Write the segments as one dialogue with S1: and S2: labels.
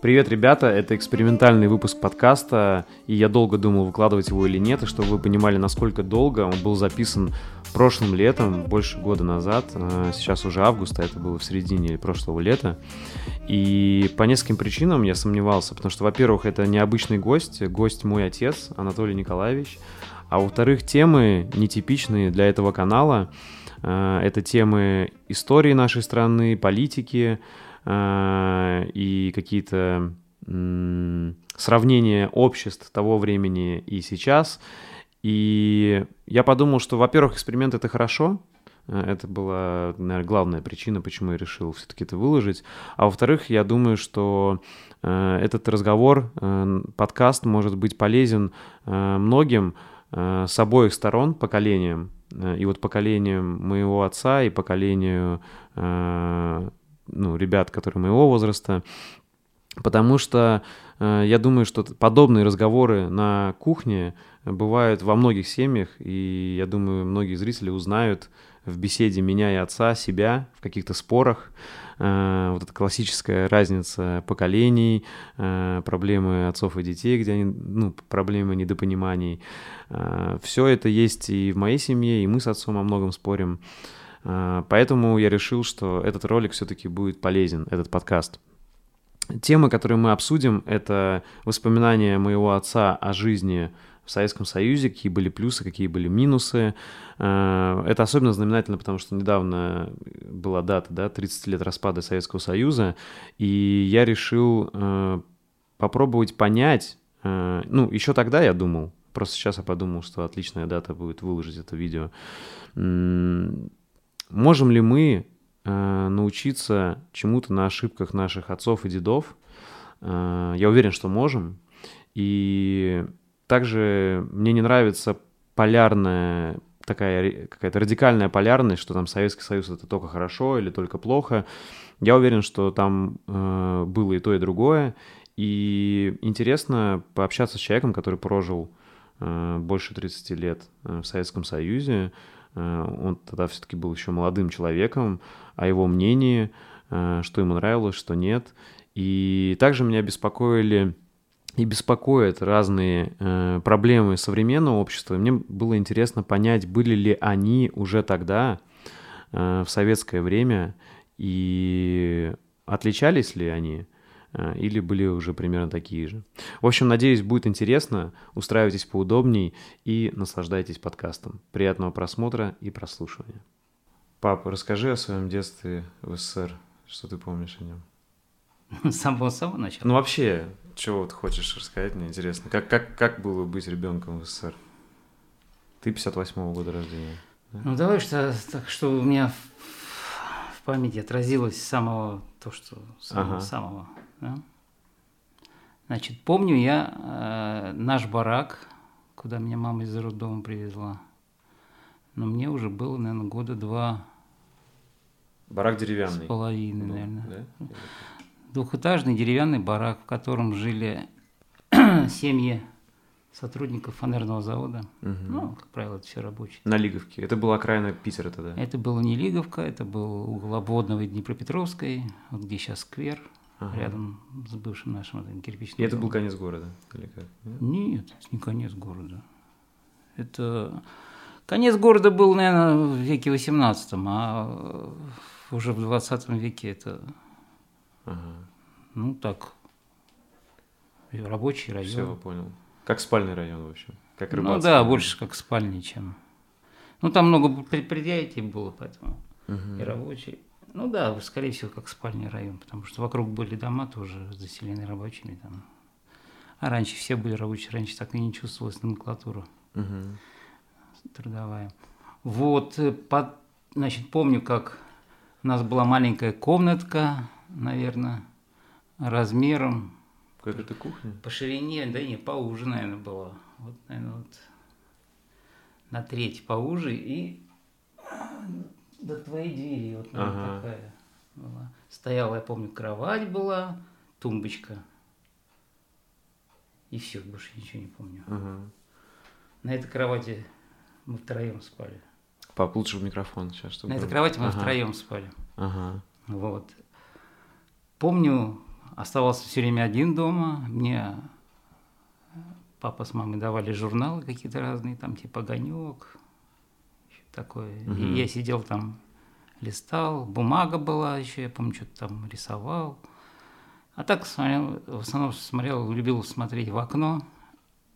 S1: Привет, ребята, это экспериментальный выпуск подкаста, и я долго думал, выкладывать его или нет, и чтобы вы понимали, насколько долго он был записан прошлым летом, больше года назад, э, сейчас уже август, а это было в середине прошлого лета, и по нескольким причинам я сомневался, потому что, во-первых, это необычный гость, гость мой отец, Анатолий Николаевич, а во-вторых, темы нетипичные для этого канала, э, это темы истории нашей страны, политики, Э, и какие-то сравнения обществ того времени и сейчас. И я подумал, что, во-первых, эксперимент это хорошо, э, это была, наверное, главная причина, почему я решил все-таки это выложить. А во-вторых, я думаю, что э, этот разговор, э, подкаст может быть полезен э, многим э, с обоих сторон поколениям. Э, и вот поколением моего отца и поколению э, ну, ребят, которые моего возраста, потому что э, я думаю, что подобные разговоры на кухне бывают во многих семьях, и я думаю, многие зрители узнают в беседе меня и отца себя в каких-то спорах, э, вот эта классическая разница поколений, э, проблемы отцов и детей, где они, ну, проблемы недопониманий. Э, все это есть и в моей семье, и мы с отцом о многом спорим. А, поэтому я решил, что этот ролик все-таки будет полезен, этот подкаст. Темы, которые мы обсудим, это воспоминания моего отца о жизни в Советском Союзе, какие были плюсы, какие были минусы. А, это особенно знаменательно, потому что недавно была дата, да, 30 лет распада Советского Союза, и я решил а, попробовать понять, ну, еще тогда я думал, просто сейчас я подумал, что отличная дата будет выложить это видео, Можем ли мы э, научиться чему-то на ошибках наших отцов и дедов? Э, я уверен, что можем. И также мне не нравится полярная такая какая-то радикальная полярность, что там Советский Союз это только хорошо или только плохо. Я уверен, что там э, было и то, и другое. И интересно пообщаться с человеком, который прожил э, больше 30 лет э, в Советском Союзе, он тогда все-таки был еще молодым человеком, о его мнении, э, что ему нравилось, что нет. И также меня беспокоили и беспокоят разные э, проблемы современного общества. Мне было интересно понять, были ли они уже тогда, в советское время, и отличались ли они. Э, или были уже примерно такие же. В общем, надеюсь, будет интересно. Устраивайтесь поудобней и наслаждайтесь подкастом. Приятного просмотра и прослушивания. Папа, расскажи о своем детстве в СССР. Что ты помнишь о нем?
S2: С самого самого начала?
S1: Ну, вообще, чего вот хочешь рассказать, мне интересно. Как, как, как было быть ребенком в СССР? Ты 58-го года рождения.
S2: Да? Ну, давай что, так, что у меня в, в памяти отразилось самого, то, что самого, ага. самого да? Значит, помню я э, наш барак, куда меня мама из роддома привезла. Но мне уже было, наверное, года два.
S1: Барак деревянный.
S2: С половиной, Дом, наверное. Да? Двухэтажный деревянный барак, в котором жили семьи сотрудников фанерного завода. Угу. Ну, как правило, это все рабочие.
S1: На Лиговке. Это была окраина Питера тогда?
S2: Это было не Лиговка, это был угол Обводного Днепропетровской, вот где сейчас сквер ага. рядом с бывшим нашим кирпичным.
S1: И это был конец города? Или как?
S2: Нет, это не конец города. Это конец города был, наверное, в веке 18 а уже в 20 веке это, ага. ну так, рабочий район.
S1: Все, понял. Как спальный район, в общем. Как
S2: ну да, больше как спальный, чем... Ну там много предприятий было, поэтому угу. и рабочий. Ну да, скорее всего, как спальный район, потому что вокруг были дома тоже заселены рабочими там. А раньше все были рабочие, раньше так и не чувствовалась номенклатура угу. трудовая. Вот, э, под, значит, помню, как у нас была маленькая комнатка, наверное, размером.
S1: Как это кухня?
S2: По ширине, да не, поуже, наверное, была. Вот, наверное, вот на треть поуже и до твоей двери вот ага. такая была. Стояла, я помню, кровать была, тумбочка. И все, больше ничего не помню. Ага. На этой кровати мы втроем спали.
S1: Пап, лучше в микрофон сейчас.
S2: Чтобы... На этой кровати мы ага. втроем спали. Ага. Вот. Помню оставался все время один дома. Мне папа с мамой давали журналы какие-то разные, там типа «Огонек», такое. Угу. И я сидел там, листал, бумага была еще, я помню, что-то там рисовал. А так смотрел, в основном смотрел, любил смотреть в окно.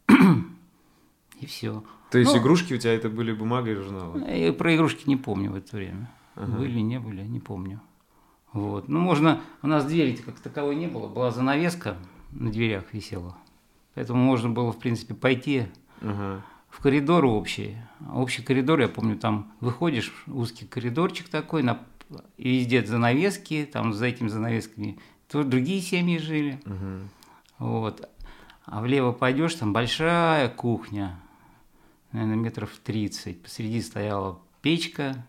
S2: и все.
S1: То есть ну, игрушки у тебя это были бумага и журналы?
S2: Я про игрушки не помню в это время. Ага. Были, не были, не помню. Вот. Ну, можно... У нас двери как таковой не было. Была занавеска на дверях висела. Поэтому можно было, в принципе, пойти ага. В коридор общий. Общий коридор, я помню, там выходишь, узкий коридорчик такой, на... и везде занавески, там за этими занавесками Тут другие семьи жили. Угу. Вот. А влево пойдешь, там большая кухня, наверное, метров 30. Посреди стояла печка,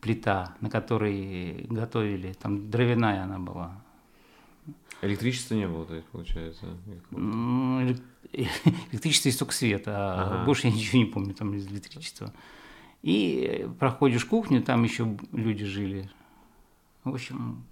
S2: плита, на которой готовили. Там дровяная она была.
S1: Электричества не было, то есть, получается?
S2: Электричество есть только свет, а ага. больше я ничего не помню там из электричества. И проходишь кухню, там еще люди жили. В общем,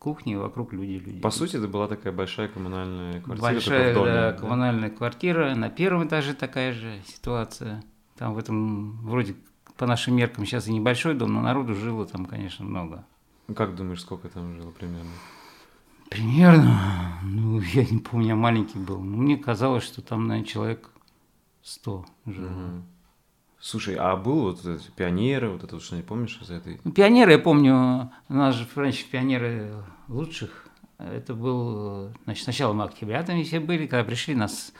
S2: кухни, вокруг люди, люди.
S1: По сути, это была такая большая коммунальная квартира.
S2: Большая доме, да, да? коммунальная квартира. На первом этаже такая же ситуация. Там в этом вроде по нашим меркам сейчас и небольшой дом, но народу жило там, конечно, много.
S1: Как думаешь, сколько там жило примерно?
S2: Примерно, ну, я не помню, я маленький был. Но мне казалось, что там, наверное, человек 100 жило. Угу.
S1: Слушай, а был вот пионеры, вот это вот что-нибудь помнишь из этой?
S2: Ну, пионеры, я помню, у нас же раньше пионеры лучших. Это был, значит, сначала мы октябрятами все были, когда пришли, нас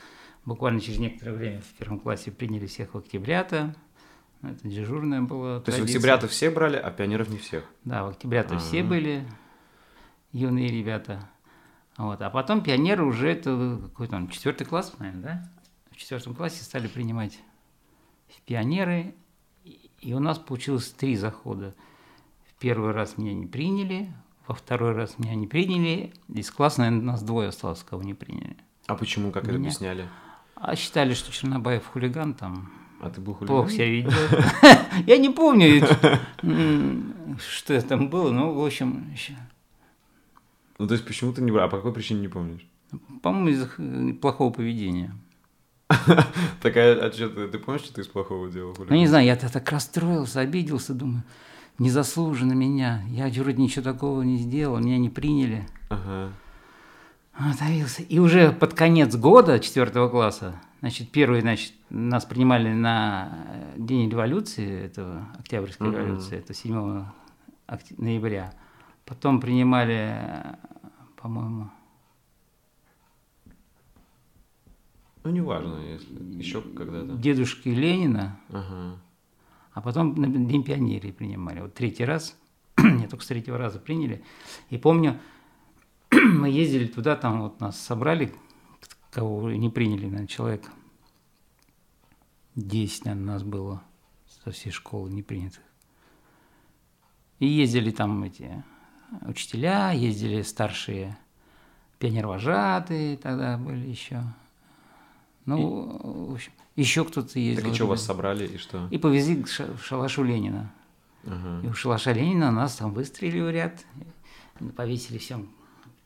S2: буквально через некоторое время в первом классе приняли всех в октябрята. Это дежурная была
S1: То традиция. есть в октябрята все брали, а пионеров не всех?
S2: Да, в октябрята А-а-а. все были, юные ребята. Вот. А потом пионеры уже, это какой там, четвертый класс, наверное, да? В четвертом классе стали принимать в пионеры, и у нас получилось три захода. В первый раз меня не приняли, во второй раз меня не приняли, из класса, наверное, нас двое осталось, кого не приняли.
S1: А почему, как меня? это объясняли?
S2: А считали, что Чернобаев хулиган там.
S1: А ты был хулиган?
S2: Плохо себя ведет. Я не помню, что там было, но, в общем...
S1: Ну, то есть, почему ты не брал? А по какой причине не помнишь?
S2: По-моему, из плохого поведения.
S1: Так, а, а что ты, ты помнишь, что ты из плохого делал?
S2: Ну, не знаю, я так расстроился, обиделся, думаю, незаслуженно меня. Я вроде ничего такого не сделал, меня не приняли. Ага. Отавился. И уже под конец года, четвертого класса, значит, первый, значит, нас принимали на День революции, этого Октябрьской революции, это 7 ноября. Потом принимали, по-моему,
S1: Ну, неважно, если еще когда-то.
S2: Дедушки Ленина, ага. а потом на День пионерии принимали. Вот третий раз, я только с третьего раза приняли. И помню, мы ездили туда, там вот нас собрали, кого не приняли, наверное, человек 10, наверное, нас было со всей школы не принятых. И ездили там эти учителя, ездили старшие пионервожатые тогда были еще. Ну, и... в общем, еще кто-то ездил.
S1: Так и что, вас собрали и что?
S2: И повезли к шалашу Ленина. Ага. И у шалаша Ленина нас там выстрелили в ряд, повесили всем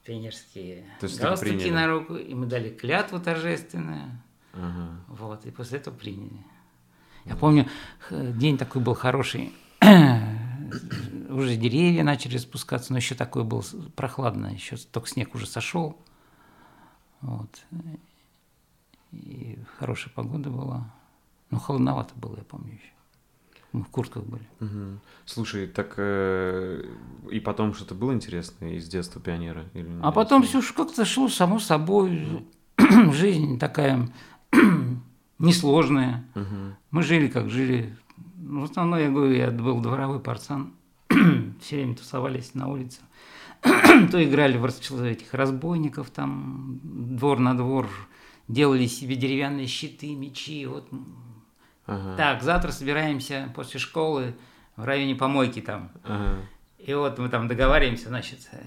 S2: пионерские галстуки на руку, и мы дали клятву торжественную. Ага. Вот, и после этого приняли. Я помню, день такой был хороший. Уже деревья начали спускаться, но еще такой был прохладно, еще только снег уже сошел. Вот. И хорошая погода была. Но холодновато было, я помню еще. Мы в куртках были.
S1: Угу. Слушай, так э, и потом что-то было интересное из детства пионера? Или
S2: а потом все как-то шло само собой. Жизнь такая несложная. Угу. Мы жили, как жили. Ну, в основном, я говорю, я был дворовой пацан. Все время тусовались на улице. То играли в этих разбойников, там, двор на двор, делали себе деревянные щиты, мечи. Вот. Ага. Так, завтра собираемся после школы в районе помойки там. Ага. И вот мы там договариваемся, значит, э,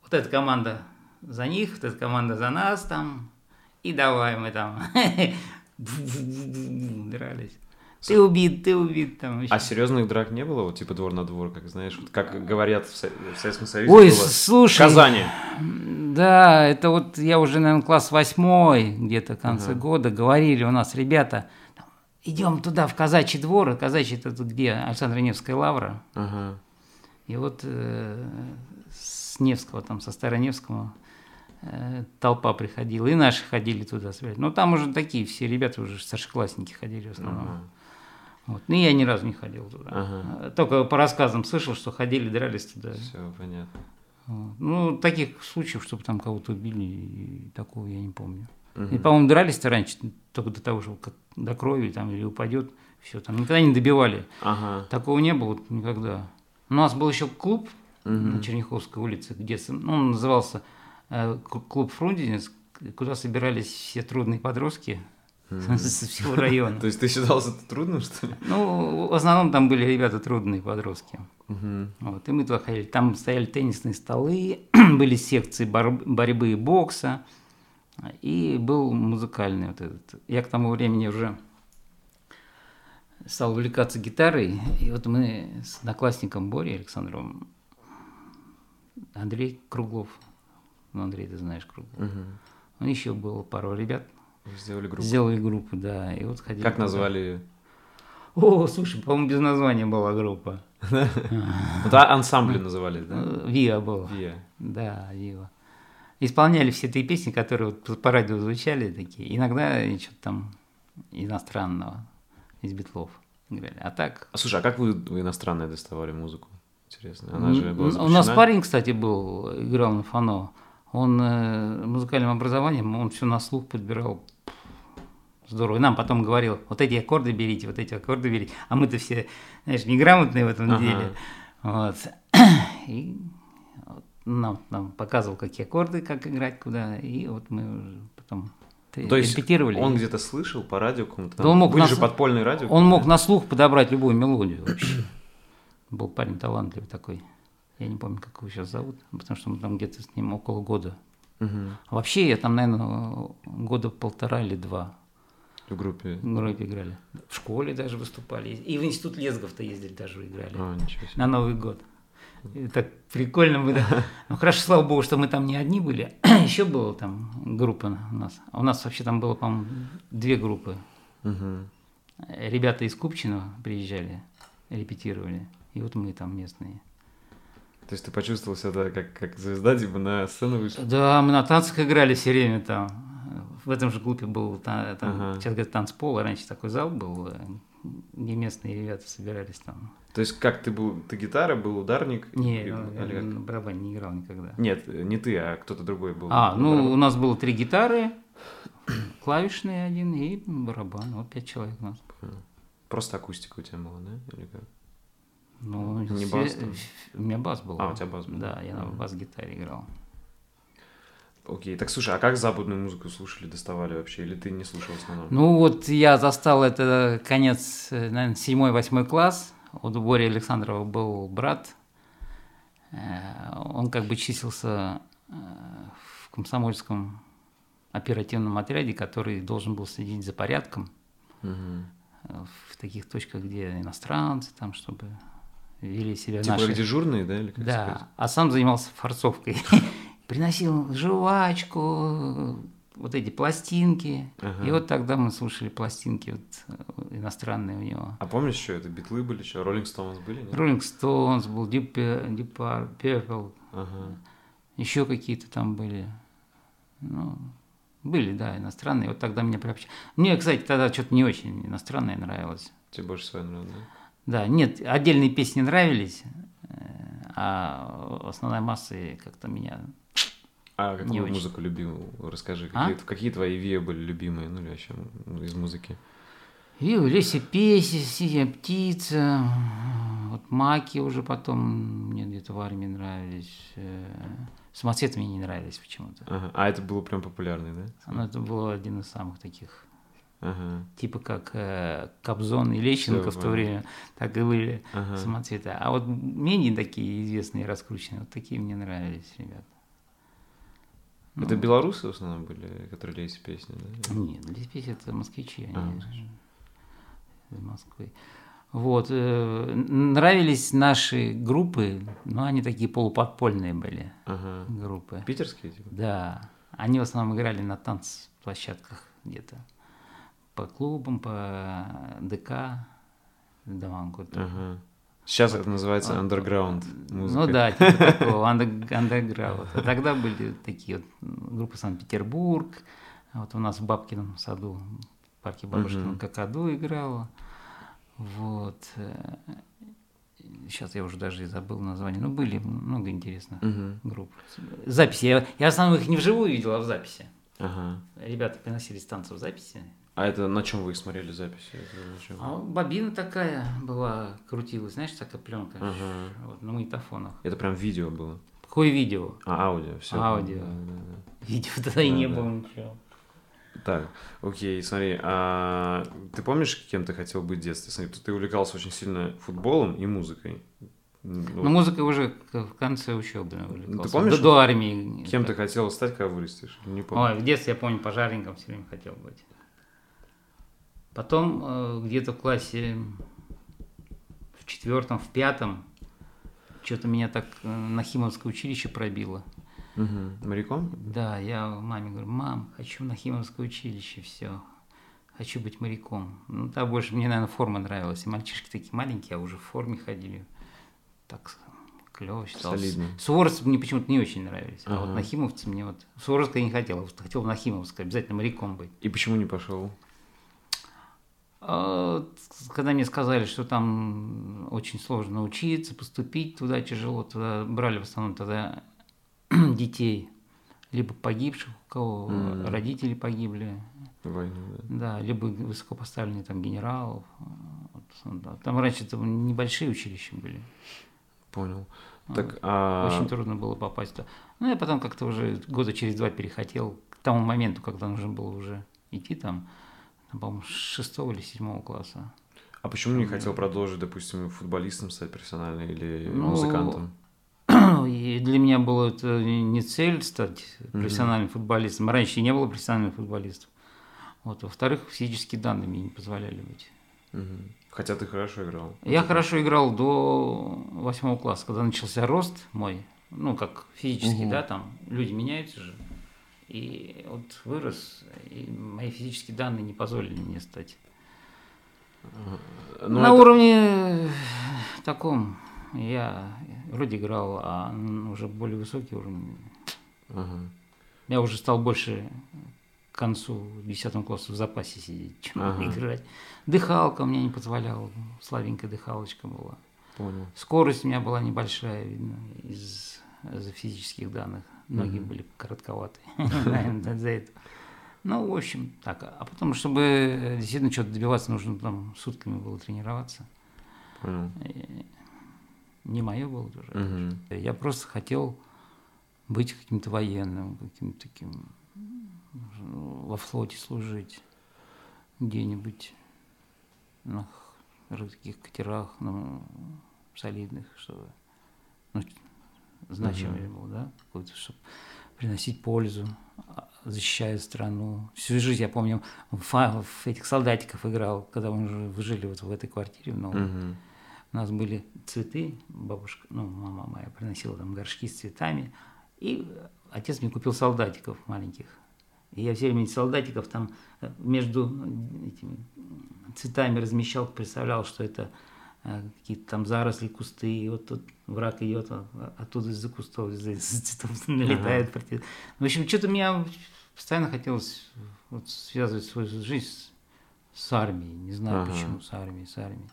S2: вот эта команда за них, вот эта команда за нас там. И давай мы там дрались. Ты убит, ты убит там.
S1: А серьезных драк не было? Вот типа двор на двор, как знаешь, вот как говорят в, Со- в Советском Союзе
S2: Ой,
S1: было
S2: слушай.
S1: в Казани.
S2: Да, это вот я уже, наверное, класс восьмой, где-то в конце
S1: Ага.
S2: года, говорили у нас, ребята, идем туда, в казачий двор, а казачий это тут где, Александра Невская лавра.
S1: Ага.
S2: И вот э, с Невского, там, со Староневского э, толпа приходила, и наши ходили туда собирать. Но там уже такие все ребята, уже старшеклассники ходили в основном.
S1: Ага.
S2: Вот. Ну, я ни разу не ходил туда.
S1: Ага.
S2: Только по рассказам слышал, что ходили, дрались туда.
S1: Все понятно.
S2: Вот. Ну, таких случаев, чтобы там кого-то убили, и такого я не помню.
S1: Мгм.
S2: И, по-моему, дрались-то раньше только до того, что как до крови там или упадет, все там. Никогда не добивали.
S1: Ага.
S2: Такого не было вот никогда. У нас был еще клуб
S1: Мгм.
S2: на Черняховской улице, где ну, он назывался э, клуб Фрунзенец, куда собирались все трудные подростки со всего района.
S1: То есть ты считался это трудным, что ли?
S2: Ну, в основном там были ребята трудные подростки. Вот, и мы туда ходили. Там стояли теннисные столы, были секции бор- борьбы и бокса, и был музыкальный вот этот. Я к тому времени уже стал увлекаться гитарой, и вот мы с одноклассником Борей Александровым, Андрей Круглов, ну, Андрей, ты знаешь Круглов, он еще был, пару ребят,
S1: Сделали группу.
S2: сделали группу, да, и вот ходили.
S1: Как
S2: туда.
S1: назвали ее?
S2: О, слушай, по-моему, без названия была группа.
S1: Вот а- ансамбли назывались, да?
S2: Э, Виа был.
S1: Виа.
S2: Да, Вива. Исполняли все эти песни, которые по- радио звучали такие. Иногда что-то там иностранного из битлов играли. А так...
S1: А слушай, а как вы иностранные доставали музыку? Интересно. Она же была
S2: у нас парень, кстати, был, играл на фано. Он э, музыкальным образованием, он все на слух подбирал. Здорово. И нам потом говорил, вот эти аккорды берите, вот эти аккорды берите. А мы-то все, знаешь, неграмотные в этом
S1: Ага.
S2: деле. Вот. И вот нам, нам показывал, какие аккорды, как играть, куда. И вот мы уже потом
S1: То есть
S2: репетировали.
S1: он где-то слышал по радио какому-то?
S2: Да он мог
S1: Были
S2: нас-
S1: же подпольные радио?
S2: Он мог на слух подобрать любую мелодию вообще. Был парень талантливый такой. Я не помню, как его сейчас зовут, потому что мы там где-то с ним около года. А вообще я там, наверное, года полтора или два
S1: В группе.
S2: в группе играли. В школе даже выступали. И в институт Лезгов-то ездили даже играли.
S1: А, ничего себе.
S2: На Новый год. И так прикольно мы. да. Ну хорошо, слава богу, что мы там не одни были. Еще была там группа у нас. А у нас вообще там было, по-моему, две группы. Ребята из Купчино приезжали, репетировали. И вот мы там местные.
S1: То есть ты почувствовал себя как, как звезда, типа на сцену вышел?
S2: Да, мы на танцах играли все время там. В этом же клубе был, та- там,
S1: Ага.
S2: сейчас говорят, танцпол, а раньше такой зал был, э, где местные ребята собирались там.
S1: То есть как ты был, ты гитара, был ударник?
S2: Не,
S1: Или-
S2: ну,
S1: или
S2: на барабане не играл никогда.
S1: Нет, не ты, а кто-то другой был.
S2: А, ну,
S1: барабане.
S2: у нас было три гитары, клавишный один и барабан. Вот пять человек у нас.
S1: Просто акустика у тебя была, да? Или как?
S2: Ну,
S1: Не бас там?
S2: У меня бас был.
S1: А, у тебя бас был.
S2: Да, я на
S1: Мгм.
S2: бас-гитаре играл.
S1: Окей, так слушай, а как западную музыку слушали, доставали вообще? Или ты не слушал в основном?
S2: Ну вот я застал это конец, э, наверное, седьмой-восьмой класс. Вот у Бори Александрова был брат. Э, Он как бы числился э, в комсомольском оперативном отряде, который должен был следить за порядком э, в таких точках, где иностранцы, там, чтобы вели себя
S1: Типа
S2: наши.
S1: дежурные, да? Или как
S2: Да,
S1: сказать?
S2: а сам занимался форцовкой. Приносил жвачку, вот эти пластинки.
S1: Ага.
S2: И вот тогда мы слушали пластинки вот, э, иностранные у него.
S1: А помнишь, что это? Битлы были, что? Роллинг Стоунс были?
S2: Rolling Stones был, Deep, Deep Pur- Purple,
S1: Ага.
S2: еще какие-то там были. Ну, были, да, иностранные. Вот тогда меня приобщали. Мне, кстати, тогда что-то не очень иностранное нравилось.
S1: Тебе больше своя нравится, да?
S2: Да, нет, отдельные песни нравились, э, а основная масса как-то меня
S1: А какую
S2: Не очень.
S1: музыку любил? Расскажи,
S2: А?
S1: какие, какие твои виа были любимые, ну или вообще ну, из музыки?
S2: И в лесе песни, синяя птица, вот маки уже потом мне где-то в армии нравились. э, Самоцветы мне не нравились почему-то.
S1: Ага. А это было прям популярный, да?
S2: Но это был один из самых таких,
S1: Ага.
S2: типа как э, Кобзон и Лещенко в то время, так и были
S1: Ага.
S2: самоцветы. А вот менее такие известные, раскрученные, вот такие мне нравились, ребят.
S1: Это
S2: Ну,
S1: белорусы в основном были, которые лезли песни, да?
S2: Нет, здесь песни это москвичи. они-
S1: А, москвичи.
S2: из Москвы. Вот. э, Нравились наши группы, но они такие полуподпольные были
S1: Ага.
S2: группы.
S1: Питерские, типа?
S2: Да. Они в основном играли на танцплощадках где-то. По клубам, по ДК, домам культуры.
S1: Ага. Сейчас это называется
S2: Вот.
S1: underground музыка.
S2: Ну да, типа такого, андерграунд. А тогда были такие вот группы Санкт-Петербург, а вот у нас в Бабкином саду, в парке
S1: Мгм.
S2: Какаду играла. Вот. Сейчас я уже даже и забыл название. Ну, были много интересных
S1: Мгм.
S2: групп. Записи. Я, я в основном их не вживую видел, а в записи.
S1: Ага.
S2: Ребята приносили станцию в записи.
S1: А это на чем вы их смотрели записи? Это?
S2: А бобина такая была, крутилась, знаешь, такая пленка.
S1: Ага.
S2: Вот, на магнитофонах.
S1: Это прям видео было.
S2: Какое видео?
S1: А, аудио, все.
S2: Аудио. Видео тогда и не
S1: да.
S2: было ничего.
S1: Так, окей, смотри, а ты помнишь, кем ты хотел быть в детстве? Смотри, ты увлекался очень сильно футболом и музыкой. Ну,
S2: Ну, музыкой уже в конце учебы увлекался.
S1: помнишь,
S2: До, до армии.
S1: кем ты хотел стать, когда вырастешь? Не помню.
S2: Ой, в детстве, я помню, пожарником все время хотел быть. Потом э, где-то в классе в четвертом, в пятом что-то меня так э, на Химовское училище пробило.
S1: Мгм. Моряком?
S2: Да, я маме говорю, мам, хочу на Химовское училище, все. Хочу быть моряком. Ну, да, больше мне, наверное, форма нравилась. И мальчишки такие маленькие, а уже в форме ходили. Так клево считалось.
S1: Солидно.
S2: Суворовцы мне почему-то не очень нравились. А вот
S1: Ага.
S2: нахимовцы мне вот... Суворовское я не хотел, хотел нахимовское, обязательно моряком быть.
S1: И почему не пошел?
S2: А, вот когда мне сказали, что там очень сложно учиться, поступить туда тяжело, туда брали в основном тогда детей, либо погибших, у кого
S1: М.
S2: родители погибли,
S1: войну, да.
S2: да, либо высокопоставленные там генералов. Вот, да. Там раньше там небольшие училища были.
S1: Понял. Так, а...
S2: Очень трудно было попасть туда. Ну, я потом как-то уже года через два перехотел к тому моменту, когда нужно было уже идти там, по-моему, с шестого или седьмого класса.
S1: А почему не хотел продолжить, допустим, футболистом стать профессионально или
S2: Ну,
S1: музыкантом?
S2: И для меня было это не цель стать профессиональным футболистом. Раньше не было профессиональных футболистов. Вот. Во-вторых, физические данные мне не позволяли быть.
S1: Мгм. Хотя ты хорошо играл.
S2: Я хорошо играл до восьмого класса, когда начался рост мой, ну, как физический,
S1: Мгм.
S2: да, там люди меняются же. И вот вырос, и мои физические данные не позволили мне стать.
S1: Ну,
S2: На
S1: это-
S2: уровне таком я вроде играл, а уже более высокий уровень.
S1: Ага.
S2: Я уже стал больше к концу в 10 класса в запасе сидеть, чем
S1: Ага.
S2: играть. Дыхалка меня не позволяла, слабенькая дыхалочка была.
S1: Понял.
S2: Скорость у меня была небольшая, видно, из, из физических данных. Ноги
S1: Мгм.
S2: были коротковатые, наверное, из-за этого. Ну, в общем, так. А потом, чтобы э, действительно что-то добиваться, нужно там сутками было тренироваться.
S1: Понял.
S2: Не мое было тоже.
S1: Мгм.
S2: Я просто хотел быть каким-то военным, каким-то таким, во флоте служить, где-нибудь на таких катерах, ну, солидных, чтобы ну, значимый
S1: Мгм.
S2: был, да, какой-то, чтобы приносить пользу, а, защищая страну. Всю жизнь, я помню, в, в этих солдатиков играл, когда мы уже жили вот в этой квартире в новой.
S1: Мгм.
S2: У нас были цветы, бабушка, ну, мама моя приносила там горшки с цветами, и отец мне купил солдатиков маленьких. И я все время этих солдатиков там э, между этими цветами размещал, представлял, что это какие-то там заросли, кусты, и вот тут враг идет, а оттуда из-за кустов, из-за цветов налетает. партизан. В общем, что-то меня постоянно хотелось вот связывать свою жизнь с, с армией. Не знаю
S1: Ага.
S2: почему, с армией, с армией.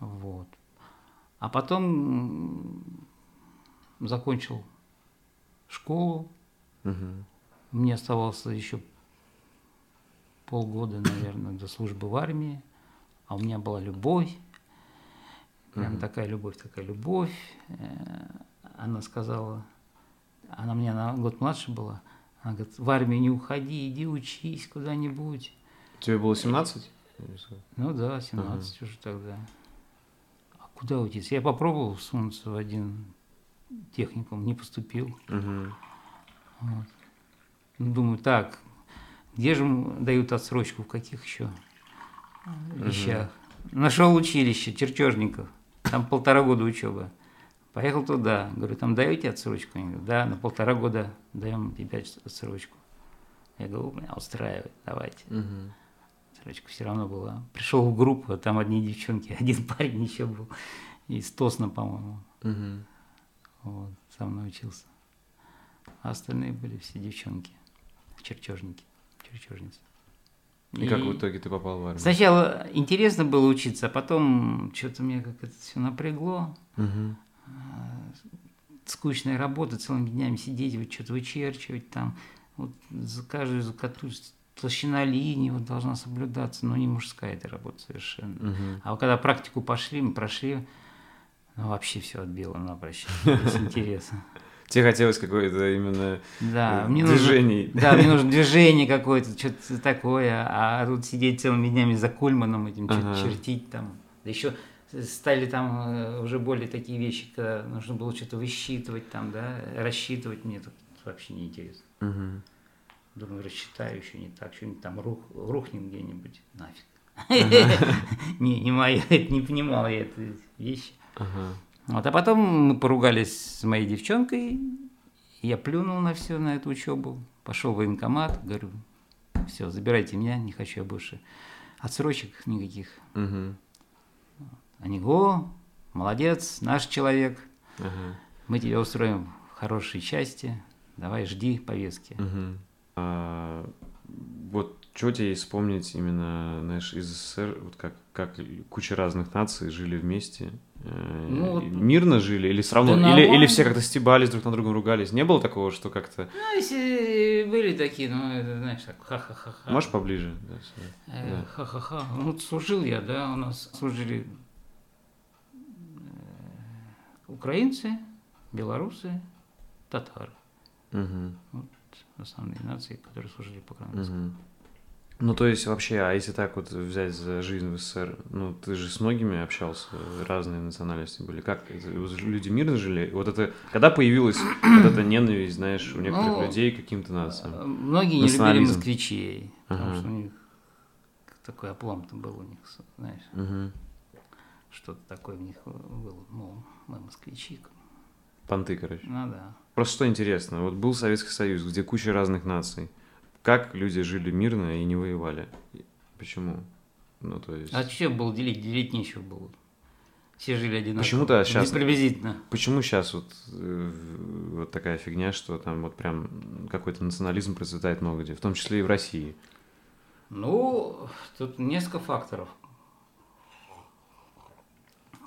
S2: Вот. А потом закончил школу.
S1: Мгм.
S2: Мне оставалось еще полгода, наверное, до службы в армии. А у меня была любовь. Прям
S1: Мгм.
S2: такая любовь, такая любовь. Э, Она сказала, она мне на год младше была, она говорит, в армию не уходи, иди учись куда-нибудь.
S1: Тебе было 17?
S2: Ну да, 17 уже тогда. А куда учиться? Я попробовал сунуться в один техникум, не поступил.
S1: Мгм.
S2: Вот. Ну, Думаю, так, где же дают отсрочку, в каких еще вещах. Нашел училище чертежников. Там полтора года учебы. Поехал туда. Говорю, там даете отсрочку? Они говорят, да, на полтора года даем тебе отсрочку. Я говорю, меня устраивает, давайте.
S1: Мгм.
S2: Отсрочка все равно была. Пришел в группу, а там одни девчонки, один парень еще был. Из Тосна, по-моему.
S1: Мгм.
S2: Вот, сам научился. А остальные были все девчонки, чертежники, чертежницы.
S1: И как в итоге ты попал в армию?
S2: Сначала интересно было учиться, а потом что-то мне как это все напрягло.
S1: Мгм.
S2: Скучная работа, целыми днями сидеть, вот что-то вычерчивать там. Вот за каждую закату толщина линии вот должна соблюдаться, но не мужская эта работа совершенно.
S1: Мгм.
S2: А вот когда практику пошли, мы прошли, ну, вообще все отбило напрочь. Без интереса.
S1: Тебе хотелось какое-то именно
S2: Да,
S1: э,
S2: мне нужно, да, мне нужно движение какое-то, что-то такое, а тут сидеть целыми днями за Кульманом этим, что-то
S1: Ага.
S2: чертить там. Да еще стали там э, уже более такие вещи, когда нужно было что-то высчитывать там, да, рассчитывать, мне тут вообще не интересно.
S1: Мгм.
S2: Думаю, рассчитаю еще не так, что-нибудь там рух, рухнем где-нибудь, нафиг. Не, не моя, не понимал я этой вещи.
S1: Ага.
S2: Вот, а потом мы поругались с моей девчонкой, я плюнул на все, на эту учебу, пошел в военкомат, говорю, все, забирайте меня, не хочу я больше отсрочек никаких.
S1: Мгм.
S2: Они, о, молодец, наш человек,
S1: Ага.
S2: мы тебя устроим в хорошей части, давай жди повестки.
S1: Мгм. А, вот что тебе вспомнить именно, знаешь, из СССР, вот как, как куча разных наций жили вместе? Э,
S2: Ну, вот-
S1: мирно жили или все равно?
S2: Да
S1: или, или все как-то стебались, друг на друга ругались? Не было такого, что как-то...
S2: Ну, если были такие, ну, это, знаешь, так, ха-ха-ха-ха.
S1: Можешь поближе? Да?
S2: Э,
S1: Да.
S2: Ха-ха-ха. Ну, вот служил я, да, у нас служили э, украинцы, белорусы, татары.
S1: Мгм.
S2: Вот основные нации, которые служили по границе.
S1: Мгм. Ну, то есть вообще, а если так вот взять за жизнь в СССР, ну, ты же с многими общался, разные национальности были. Как это? люди мирно жили? Вот это, когда появилась вот эта ненависть, знаешь, у некоторых
S2: Ну,
S1: людей каким-то нациям?
S2: Э, Многие не любили москвичей, потому
S1: Ага.
S2: что у них такой оплом-то был у них, знаешь,
S1: Мгм.
S2: что-то такое в них было. Мол, мы москвичи.
S1: Понты, короче.
S2: Ну да.
S1: Просто что интересно, вот был Советский Союз, где куча разных наций. Как люди жили мирно и не воевали? Почему? Ну, то есть...
S2: А что было делить? Делить нечего было. Все жили одинаково.
S1: Почему-то щас-
S2: Приблизительно.
S1: Почему сейчас вот, э, вот такая фигня, что там вот прям какой-то национализм процветает много где, в том числе и в России?
S2: Ну, тут несколько факторов.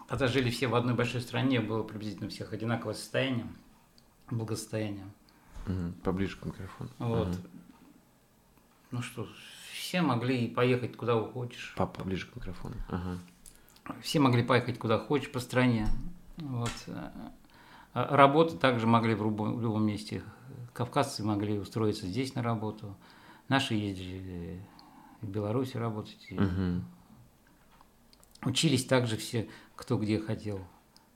S2: Когда жили все в одной большой стране, было приблизительно у всех одинаковое состояние, благосостояние.
S1: Мгм. Поближе к микрофону.
S2: Вот.
S1: Мгм.
S2: Ну что, все могли поехать куда хочешь.
S1: Пап, поближе к микрофону. Ага.
S2: Все могли поехать куда хочешь по стране. Вот. А Работы также могли в любом, в любом месте. Кавказцы могли устроиться здесь на работу. Наши ездили в Беларуси работать.
S1: Мгм.
S2: Учились также все, кто где хотел.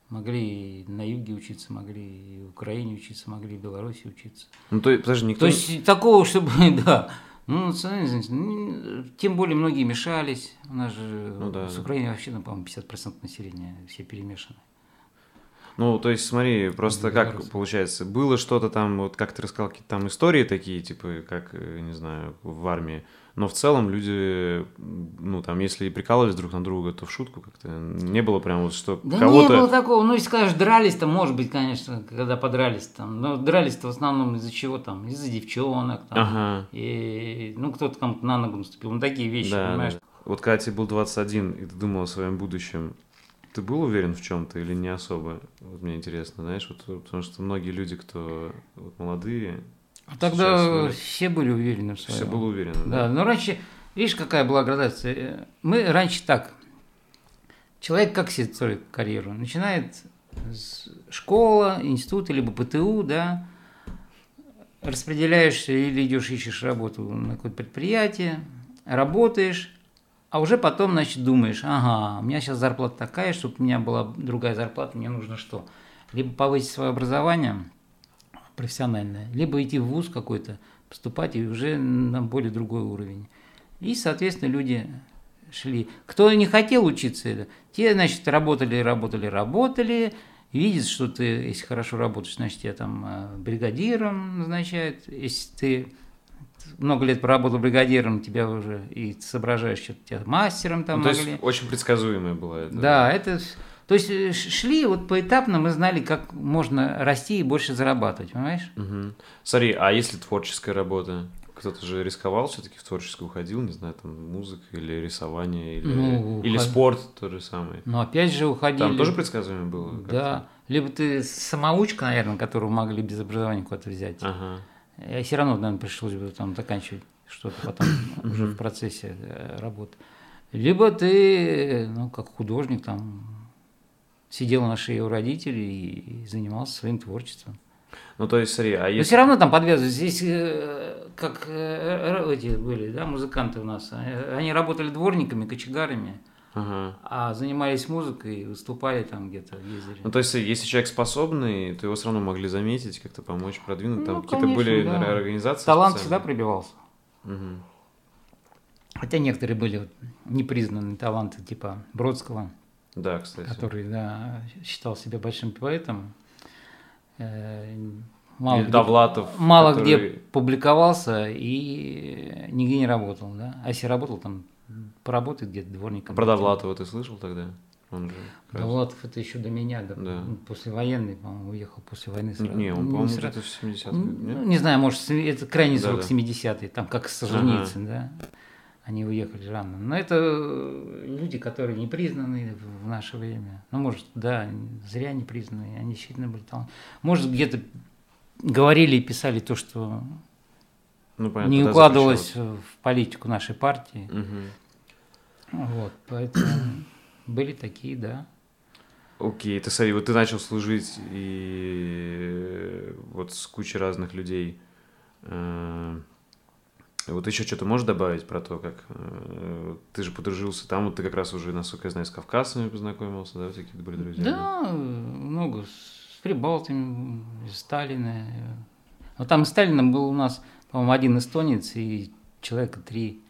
S2: Могли и на юге учиться, могли и в Украине учиться, могли и в Беларуси учиться.
S1: Ну, то есть, подожди, никто...
S2: То есть такого, чтобы, да, ну, национализм, ну, тем более многие мешались. У нас же
S1: Ну да,
S2: с
S1: да.
S2: Украины вообще, ну, по-моему, 50% населения все перемешаны.
S1: Ну, то есть, смотри, просто как получается, было что-то там, вот как ты рассказал, какие-то там истории такие, типа, как, э, не знаю, в армии, но в целом люди, ну, там, если и прикалывались друг на друга, то в шутку как-то не было прям вот, что
S2: Да не
S1: кого-то...
S2: было такого. Ну, если скажешь, дрались-то, может быть, конечно, когда подрались там. Но дрались-то в основном из-за чего там? Из-за девчонок там.
S1: Ага.
S2: И, ну, кто-то кому-то на ногу наступил. Ну, такие вещи,
S1: Да,
S2: понимаешь?
S1: да. Вот когда тебе был 21, и ты думал о своем будущем, ты был уверен в чем-то или не особо? Вот мне интересно, знаешь, вот, потому что многие люди, кто вот, молодые,
S2: А Тогда
S1: Сейчас, ну,
S2: все были уверены в своем.
S1: все было уверено,
S2: Да,
S1: да?
S2: но раньше, видишь, какая была градация. Э, Мы раньше так. Человек как себе строит карьеру? Начинает с школа, института, либо ПТУ, да, распределяешься или идешь ищешь работу на какое-то предприятие, работаешь, а уже потом, значит, думаешь, ага, у меня сейчас зарплата такая, чтобы у меня была другая зарплата, мне нужно что? Либо повысить свое образование профессиональное, либо идти в ВУЗ какой-то, поступать и уже на более другой уровень. И, соответственно, люди шли. Кто не хотел учиться, те, значит, работали, работали, работали, видят, что ты, если хорошо работаешь, значит, тебя там э, бригадиром назначают. Если ты много лет поработал бригадиром, тебя уже и соображаешь, что тебя мастером там
S1: Ну, то
S2: могли.
S1: есть очень предсказуемое было это.
S2: Да, это... То есть э, шли вот поэтапно, мы знали, как можно расти и больше зарабатывать, понимаешь?
S1: Мгм. Смотри, а если творческая работа? Кто-то же рисковал, все-таки в творческую уходил, не знаю, там музыка или рисование, или,
S2: Ну,
S1: или
S2: уход-
S1: спорт тот же самый.
S2: Но опять же уходили...
S1: Там тоже предсказуемо было?
S2: Да. Либо ты самоучка, наверное, которую могли без образования куда-то взять.
S1: Ага.
S2: И все равно, наверное, пришлось бы там заканчивать что-то потом уже в процессе э, работы. Либо ты, ну, как художник, там, сидел на шее у родителей и занимался своим творчеством.
S1: Ну, то есть, смотри, а
S2: Но
S1: если...
S2: все равно там подвязывают. Здесь э, как э, эти были, да, музыканты у нас. Они работали дворниками, кочегарами,
S1: Ага.
S2: а занимались музыкой, выступали там где-то, ездили.
S1: Ну, то есть, если человек способный, то его все равно могли заметить, как-то помочь, продвинуть. Там
S2: Ну,
S1: какие-то
S2: конечно,
S1: были,
S2: да.
S1: наверное, организации
S2: Талант всегда
S1: специальные?
S2: пробивался.
S1: Мгм.
S2: Хотя некоторые были непризнанные таланты, типа Бродского,
S1: Да, кстати.
S2: который да, считал себя большим поэтом. Э, Мало, где,
S1: Довлатов,
S2: мало
S1: который-
S2: где публиковался и нигде не работал. Да? А если работал, там поработает где-то дворником.
S1: Про Довлатова ты слышал тогда? Он же...
S2: Довлатов это еще до меня, да.
S1: Да.
S2: послевоенный, по-моему, уехал после войны сразу.
S1: Не, он,
S2: Не
S1: по-моему, где-то в 70-х.
S2: Ну,
S1: нет?
S2: не знаю, может, это крайний срок
S1: Да-да.
S2: 70-е, там как Солженицын, да, они уехали рано. Но это э, люди, которые не признаны в наше время. Ну, может, да, зря не признаны, они действительно были там. Может, где-то говорили и писали то, что
S1: Ну, понятно,
S2: не
S1: да,
S2: укладывалось в политику нашей партии.
S1: запрещалось.
S2: Вот, поэтому были такие, да.
S1: Окей, ты смотри, вот ты начал служить и вот с кучей разных людей. Э, Вот еще что-то можешь добавить про то, как э, ты же подружился там, вот ты как раз уже, насколько я знаю, с кавказцами познакомился, да, вот какие-то были друзья?
S2: Да, много с прибалтами, из Сталина. Но там Сталина был у нас, по-моему, один эстонец и человека три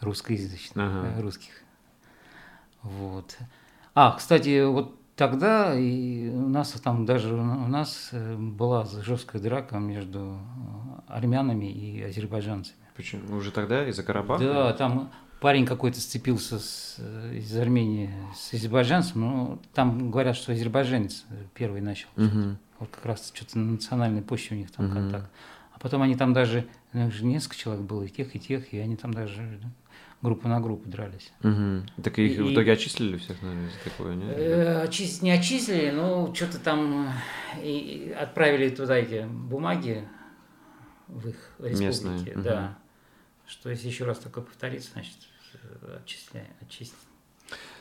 S2: русскоязычных,
S1: Ага.
S2: русских. Вот. А, кстати, вот тогда и у нас там даже у нас э, была жесткая драка между э, армянами и азербайджанцами.
S1: Почему? Уже тогда из-за Карабаха?
S2: Да, там парень какой-то сцепился с, э, из Армении с азербайджанцем, но там говорят, что азербайджанец первый начал.
S1: Мгм.
S2: Вот как раз что-то на национальной почве у них там
S1: Мгм.
S2: контакт. А потом они там даже, ну, же несколько человек было, и тех, и тех, и они там даже группа на группу дрались.
S1: Мгм. Так их в
S2: И-
S1: итоге отчислили всех, наверное, из-за такое, нет?
S2: Э, не отчислили, но что-то там э, и отправили туда эти бумаги в их республике.
S1: Местные.
S2: Да. Что если еще раз такое повторится, значит, э, отчисляем, отчислим.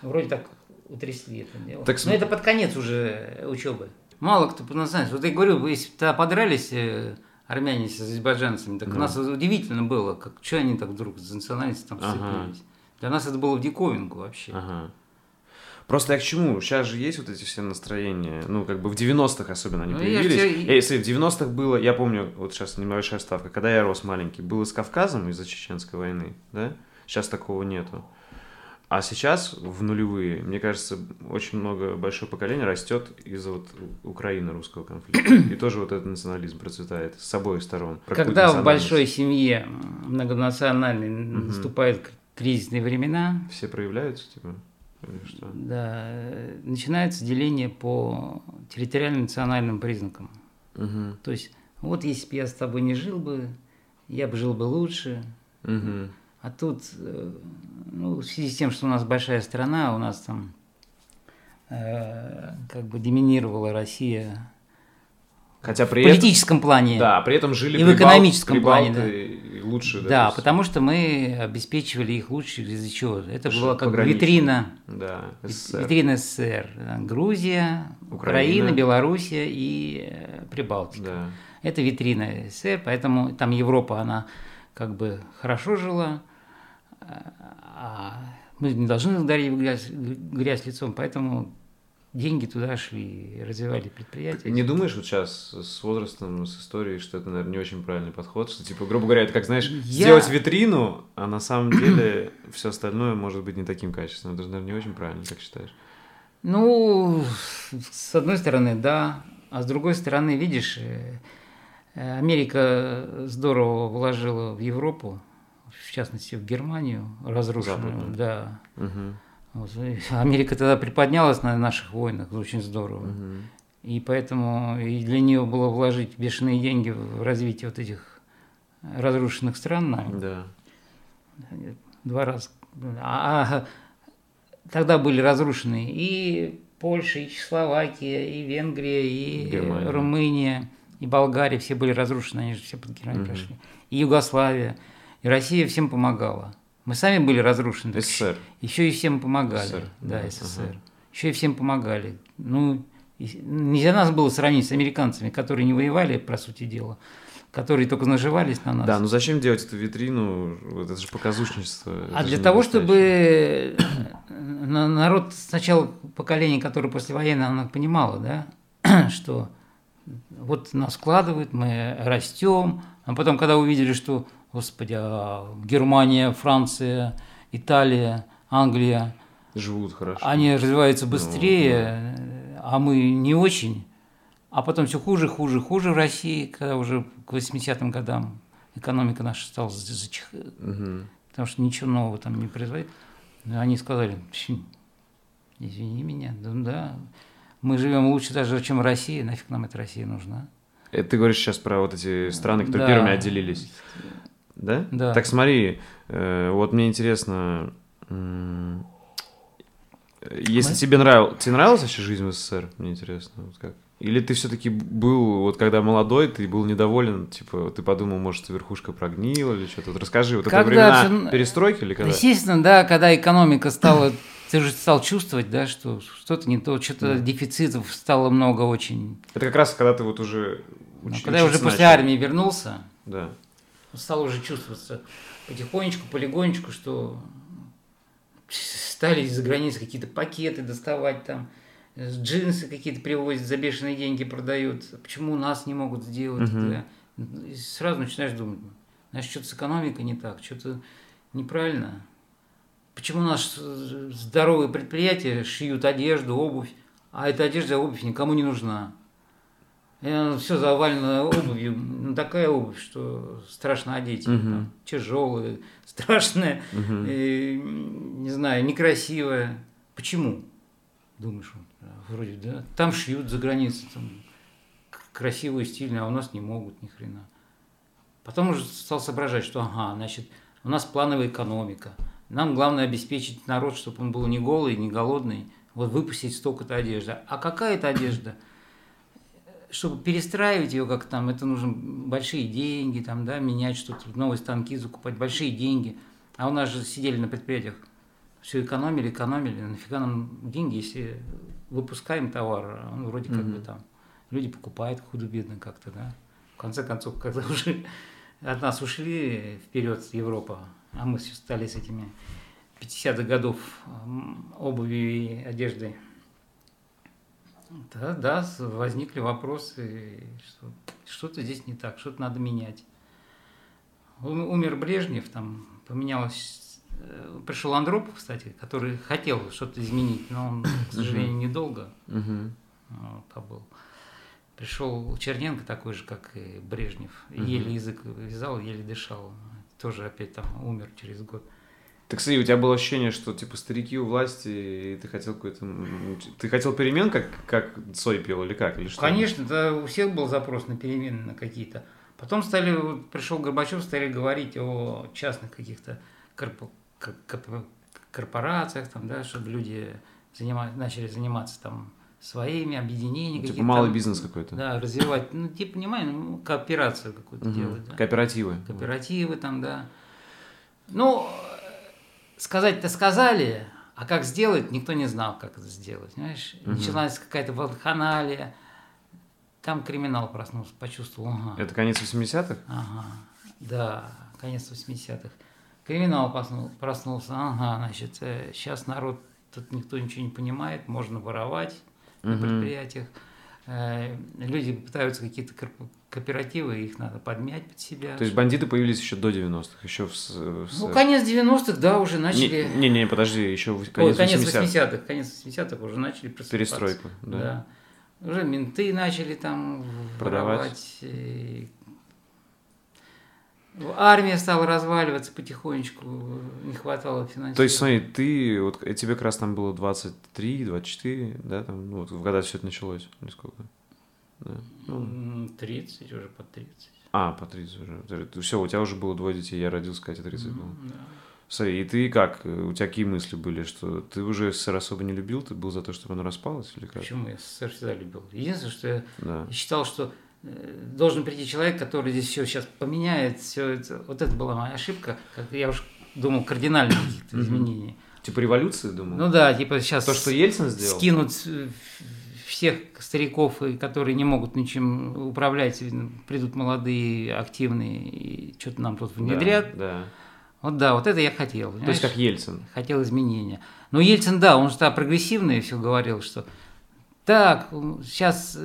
S2: Ну, Вроде так утрясли это дело.
S1: Так
S2: Но это под конец уже учебы. Мало кто знает. Вот я говорю, если подрались э, армяне с азербайджанцами, так
S1: Да.
S2: у нас удивительно было, как что они так вдруг за национальность там
S1: Ага.
S2: сцепились. Для нас это было в диковинку вообще.
S1: Ага. Просто я к чему? Сейчас же есть вот эти все настроения, ну, как бы в 90-х особенно они
S2: Ну, я
S1: появились.
S2: тебе-
S1: Э, Если в 90-х было, я помню, вот сейчас небольшая ставка, когда я рос маленький, было с Кавказом из-за Чеченской войны, да? Сейчас такого нету. А сейчас, в нулевые, мне кажется, очень много, большое поколение растет из-за вот Украины русского конфликта. И тоже вот этот национализм процветает с обоих сторон.
S2: Когда в большой семье многонациональной наступают к- кризисные времена,
S1: Все проявляются, типа, что?
S2: да, начинается деление по территориальным национальным признакам.
S1: Мгм.
S2: То есть, вот если бы я с тобой не жил бы, я бы жил бы лучше.
S1: Мгм.
S2: А тут, э, ну, в связи с тем, что у нас большая страна, у нас там э, как бы доминировала Россия
S1: Хотя
S2: в
S1: при этом...
S2: политическом плане.
S1: Да, при этом жили
S2: И в экономическом плане,
S1: прибалты и лучше.
S2: Да,
S1: есть-
S2: потому что мы обеспечивали их лучше из-за чего? Это
S1: Ш-
S2: была как бы витрина,
S1: Да, СССР.
S2: витрина СССР. Да, Грузия,
S1: Украина.
S2: Украина, Белоруссия и э, Прибалтика.
S1: Да.
S2: Это витрина СССР, поэтому там Европа, она как бы хорошо жила, а мы не должны ударить в грязь, грязь лицом, поэтому деньги туда шли, развивали предприятия.
S1: Не думаешь вот сейчас с возрастом, с историей, что это, наверное, не очень правильный подход, что, типа, грубо говоря, это как, знаешь,
S2: Я-
S1: сделать витрину, а на самом деле все остальное может быть не таким качественным. Это же, наверное, не очень правильно, как считаешь?
S2: Ну, с одной стороны, да, а с другой стороны, видишь, э, Америка здорово вложила в Европу, частности в Германию, разрушенную, да.
S1: Мгм.
S2: Вот, Америка тогда приподнялась на наших войнах, очень здорово.
S1: Мгм.
S2: И поэтому и для нее было вложить бешеные деньги в развитие вот этих разрушенных стран нами.
S1: Да.
S2: Два раза. А а тогда были разрушены и Польша, и Чехословакия, и Венгрия, и
S1: Германия.
S2: Румыния, и Болгария. Все были разрушены, они же все под Германию
S1: Мгм.
S2: прошли. И Югославия. И Россия всем помогала. Мы сами были разрушены.
S1: СССР.
S2: Еще и всем помогали.
S1: СССР,
S2: да,
S1: да,
S2: СССР.
S1: ага.
S2: Еще и всем помогали. Ну, нельзя нас было сравнить с американцами, которые не воевали, по сути дела, которые только наживались на нас.
S1: Да, ну зачем делать эту витрину? Вот это же показушничество.
S2: А
S1: Это
S2: для
S1: же
S2: того, чтобы э, на- народ сначала поколение, которое послевоенное, оно понимало, да, что вот нас складывают, мы растем, а потом, когда увидели, что, господи, а Германия, Франция, Италия, Англия,
S1: Живут хорошо.
S2: они развиваются быстрее, а мы не очень. А потом все хуже, хуже, хуже в России, когда уже к 80-м годам экономика наша стала за- зачих-
S1: Мгм.
S2: потому что ничего нового там не производит. Они сказали, «Фу, извини меня, да, да, мы живем лучше даже, чем Россия, нафиг нам эта Россия нужна.
S1: Это ты говоришь сейчас про вот эти страны, которые
S2: Да.
S1: первыми отделились. Да?
S2: Да.
S1: Так смотри, э, вот мне интересно, если
S2: Мы-
S1: тебе нравилось, тебе нравилась вообще жизнь в СССР, мне интересно, вот как? Или ты все-таки был, вот когда молодой, ты был недоволен, типа, ты подумал, может, верхушка прогнила или что-то? Вот расскажи, вот это
S2: Когда
S1: времена
S2: всё-
S1: перестройки или когда?
S2: Естественно, да, когда экономика стала, ты же стал чувствовать, да, что что-то не то, что-то
S1: Да.
S2: дефицитов стало много очень.
S1: Это как раз когда ты вот уже уч-
S2: когда я уже после армии вернулся,
S1: Да.
S2: Стало уже чувствоваться потихонечку, полигонечку, что стали из-за границы какие-то пакеты доставать там, джинсы какие-то привозят, за бешеные деньги продают. Почему у нас не могут сделать? Это? И сразу начинаешь думать, значит, что-то с экономикой не так, что-то неправильно. Почему наши э, здоровые предприятия шьют одежду, обувь, а эта одежда, обувь никому не нужна? Все завалено обувью, ну, такая обувь, что страшно одеть.
S1: Мгм.
S2: Тяжелая, страшная,
S1: Мгм.
S2: э, не знаю, некрасивая. Почему? Думаешь, вроде, да, там шьют за границей, там, красиво и стильно, а у нас не могут ни хрена. Потом уже стал соображать, что ага, значит, у нас плановая экономика. Нам главное обеспечить народ, чтобы он был не голый, не голодный, вот выпустить столько-то одежды. А какая это одежда? Чтобы перестраивать ее как там, это нужно большие деньги, там, да, менять что-то, новые станки закупать, большие деньги. А у нас же сидели на предприятиях, все экономили, экономили. Нафига нам деньги, если выпускаем товар, а он вроде как бы
S1: Мгм.
S2: там, люди покупают худо-бедно как-то, да. В конце концов, когда уже от нас ушли вперед Европа, а мы все стали с этими 50-х годов м, обувью и одеждой. Да, да, возникли вопросы, что что-то здесь не так, что-то надо менять. Ум- Умер Брежнев, там поменялось, э, пришел Андропов, кстати, который хотел что-то изменить, но он, к сожалению, недолго а, побыл. Пришел Черненко такой же, как и Брежнев. Еле язык вязал, еле дышал. Тоже опять там умер через год.
S1: Так, кстати, у тебя было ощущение, что типа старики у власти, и ты хотел какой-то... Ты хотел перемен, как, как Цой пел, или как? Или что?
S2: Конечно, да, у всех был запрос на перемены на какие-то. Потом стали, вот пришел Горбачев, стали говорить о частных каких-то корпо- кор- корпо- корпорациях, там, да, чтобы люди занима- начали заниматься там своими объединениями.
S1: Типа
S2: какие-то
S1: малый
S2: там,
S1: бизнес какой-то.
S2: Да, развивать, ну, типа, понимаешь, ну, кооперацию какую-то
S1: Мгм.
S2: делать. Да.
S1: Кооперативы.
S2: Кооперативы там, да. Ну, сказать-то сказали, а как сделать, никто не знал, как это сделать. Знаешь,
S1: Мгм.
S2: началась какая-то вакханалия, там криминал проснулся, почувствовал, ага,
S1: Это конец 80-х?
S2: ага, да, конец 80-х. Криминал проснул- проснулся, ага, значит, сейчас народ, тут никто ничего не понимает, можно воровать, на
S1: Мгм.
S2: предприятиях. Э, Люди пытаются какие-то кооперативы, их надо подмять под себя.
S1: То есть бандиты появились еще до 90-х, еще в... в
S2: Ну, конец 90-х, да, уже начали...
S1: Не-не, подожди, еще в
S2: Ой,
S1: конец,
S2: конец
S1: 80-х.
S2: 80-х, конец 80-х уже начали.
S1: Перестройку, да.
S2: Да. Уже менты начали там
S1: Продавать.
S2: и Армия стала разваливаться потихонечку, не хватало финансирования.
S1: То есть, смотри, ты, вот э, тебе как раз там было 23, 24, да, там, ну, вот, когда все это началось, или сколько? Да. Ну,
S2: М, 30, уже по 30.
S1: а, по 30 уже. Все, у тебя уже было двое детей, я родился, Катя 30 было.
S2: Да.
S1: Смотри, и ты как? У тебя какие мысли были, что ты уже СССР особо не любил, ты был за то, чтобы оно распалось, или как?
S2: Почему я СССР всегда любил? Единственное, что я
S1: Да.
S2: считал, что э, должен прийти человек, который здесь все сейчас поменяет, все это. Вот это была моя ошибка, как я уж думал, кардинальных каких-то
S1: Мгм.
S2: изменений.
S1: Типа революции, думал?
S2: Ну да, типа сейчас
S1: То, что Ельцин сделал?
S2: скинут э, всех стариков, и которые не могут ничем управлять, и придут молодые, активные, и что-то нам тут
S1: Да,
S2: внедрят.
S1: Да.
S2: Вот да, вот это я хотел.
S1: То есть как Ельцин.
S2: хотел изменения. Но Ельцин, да, он же тогда прогрессивный все говорил, что так, сейчас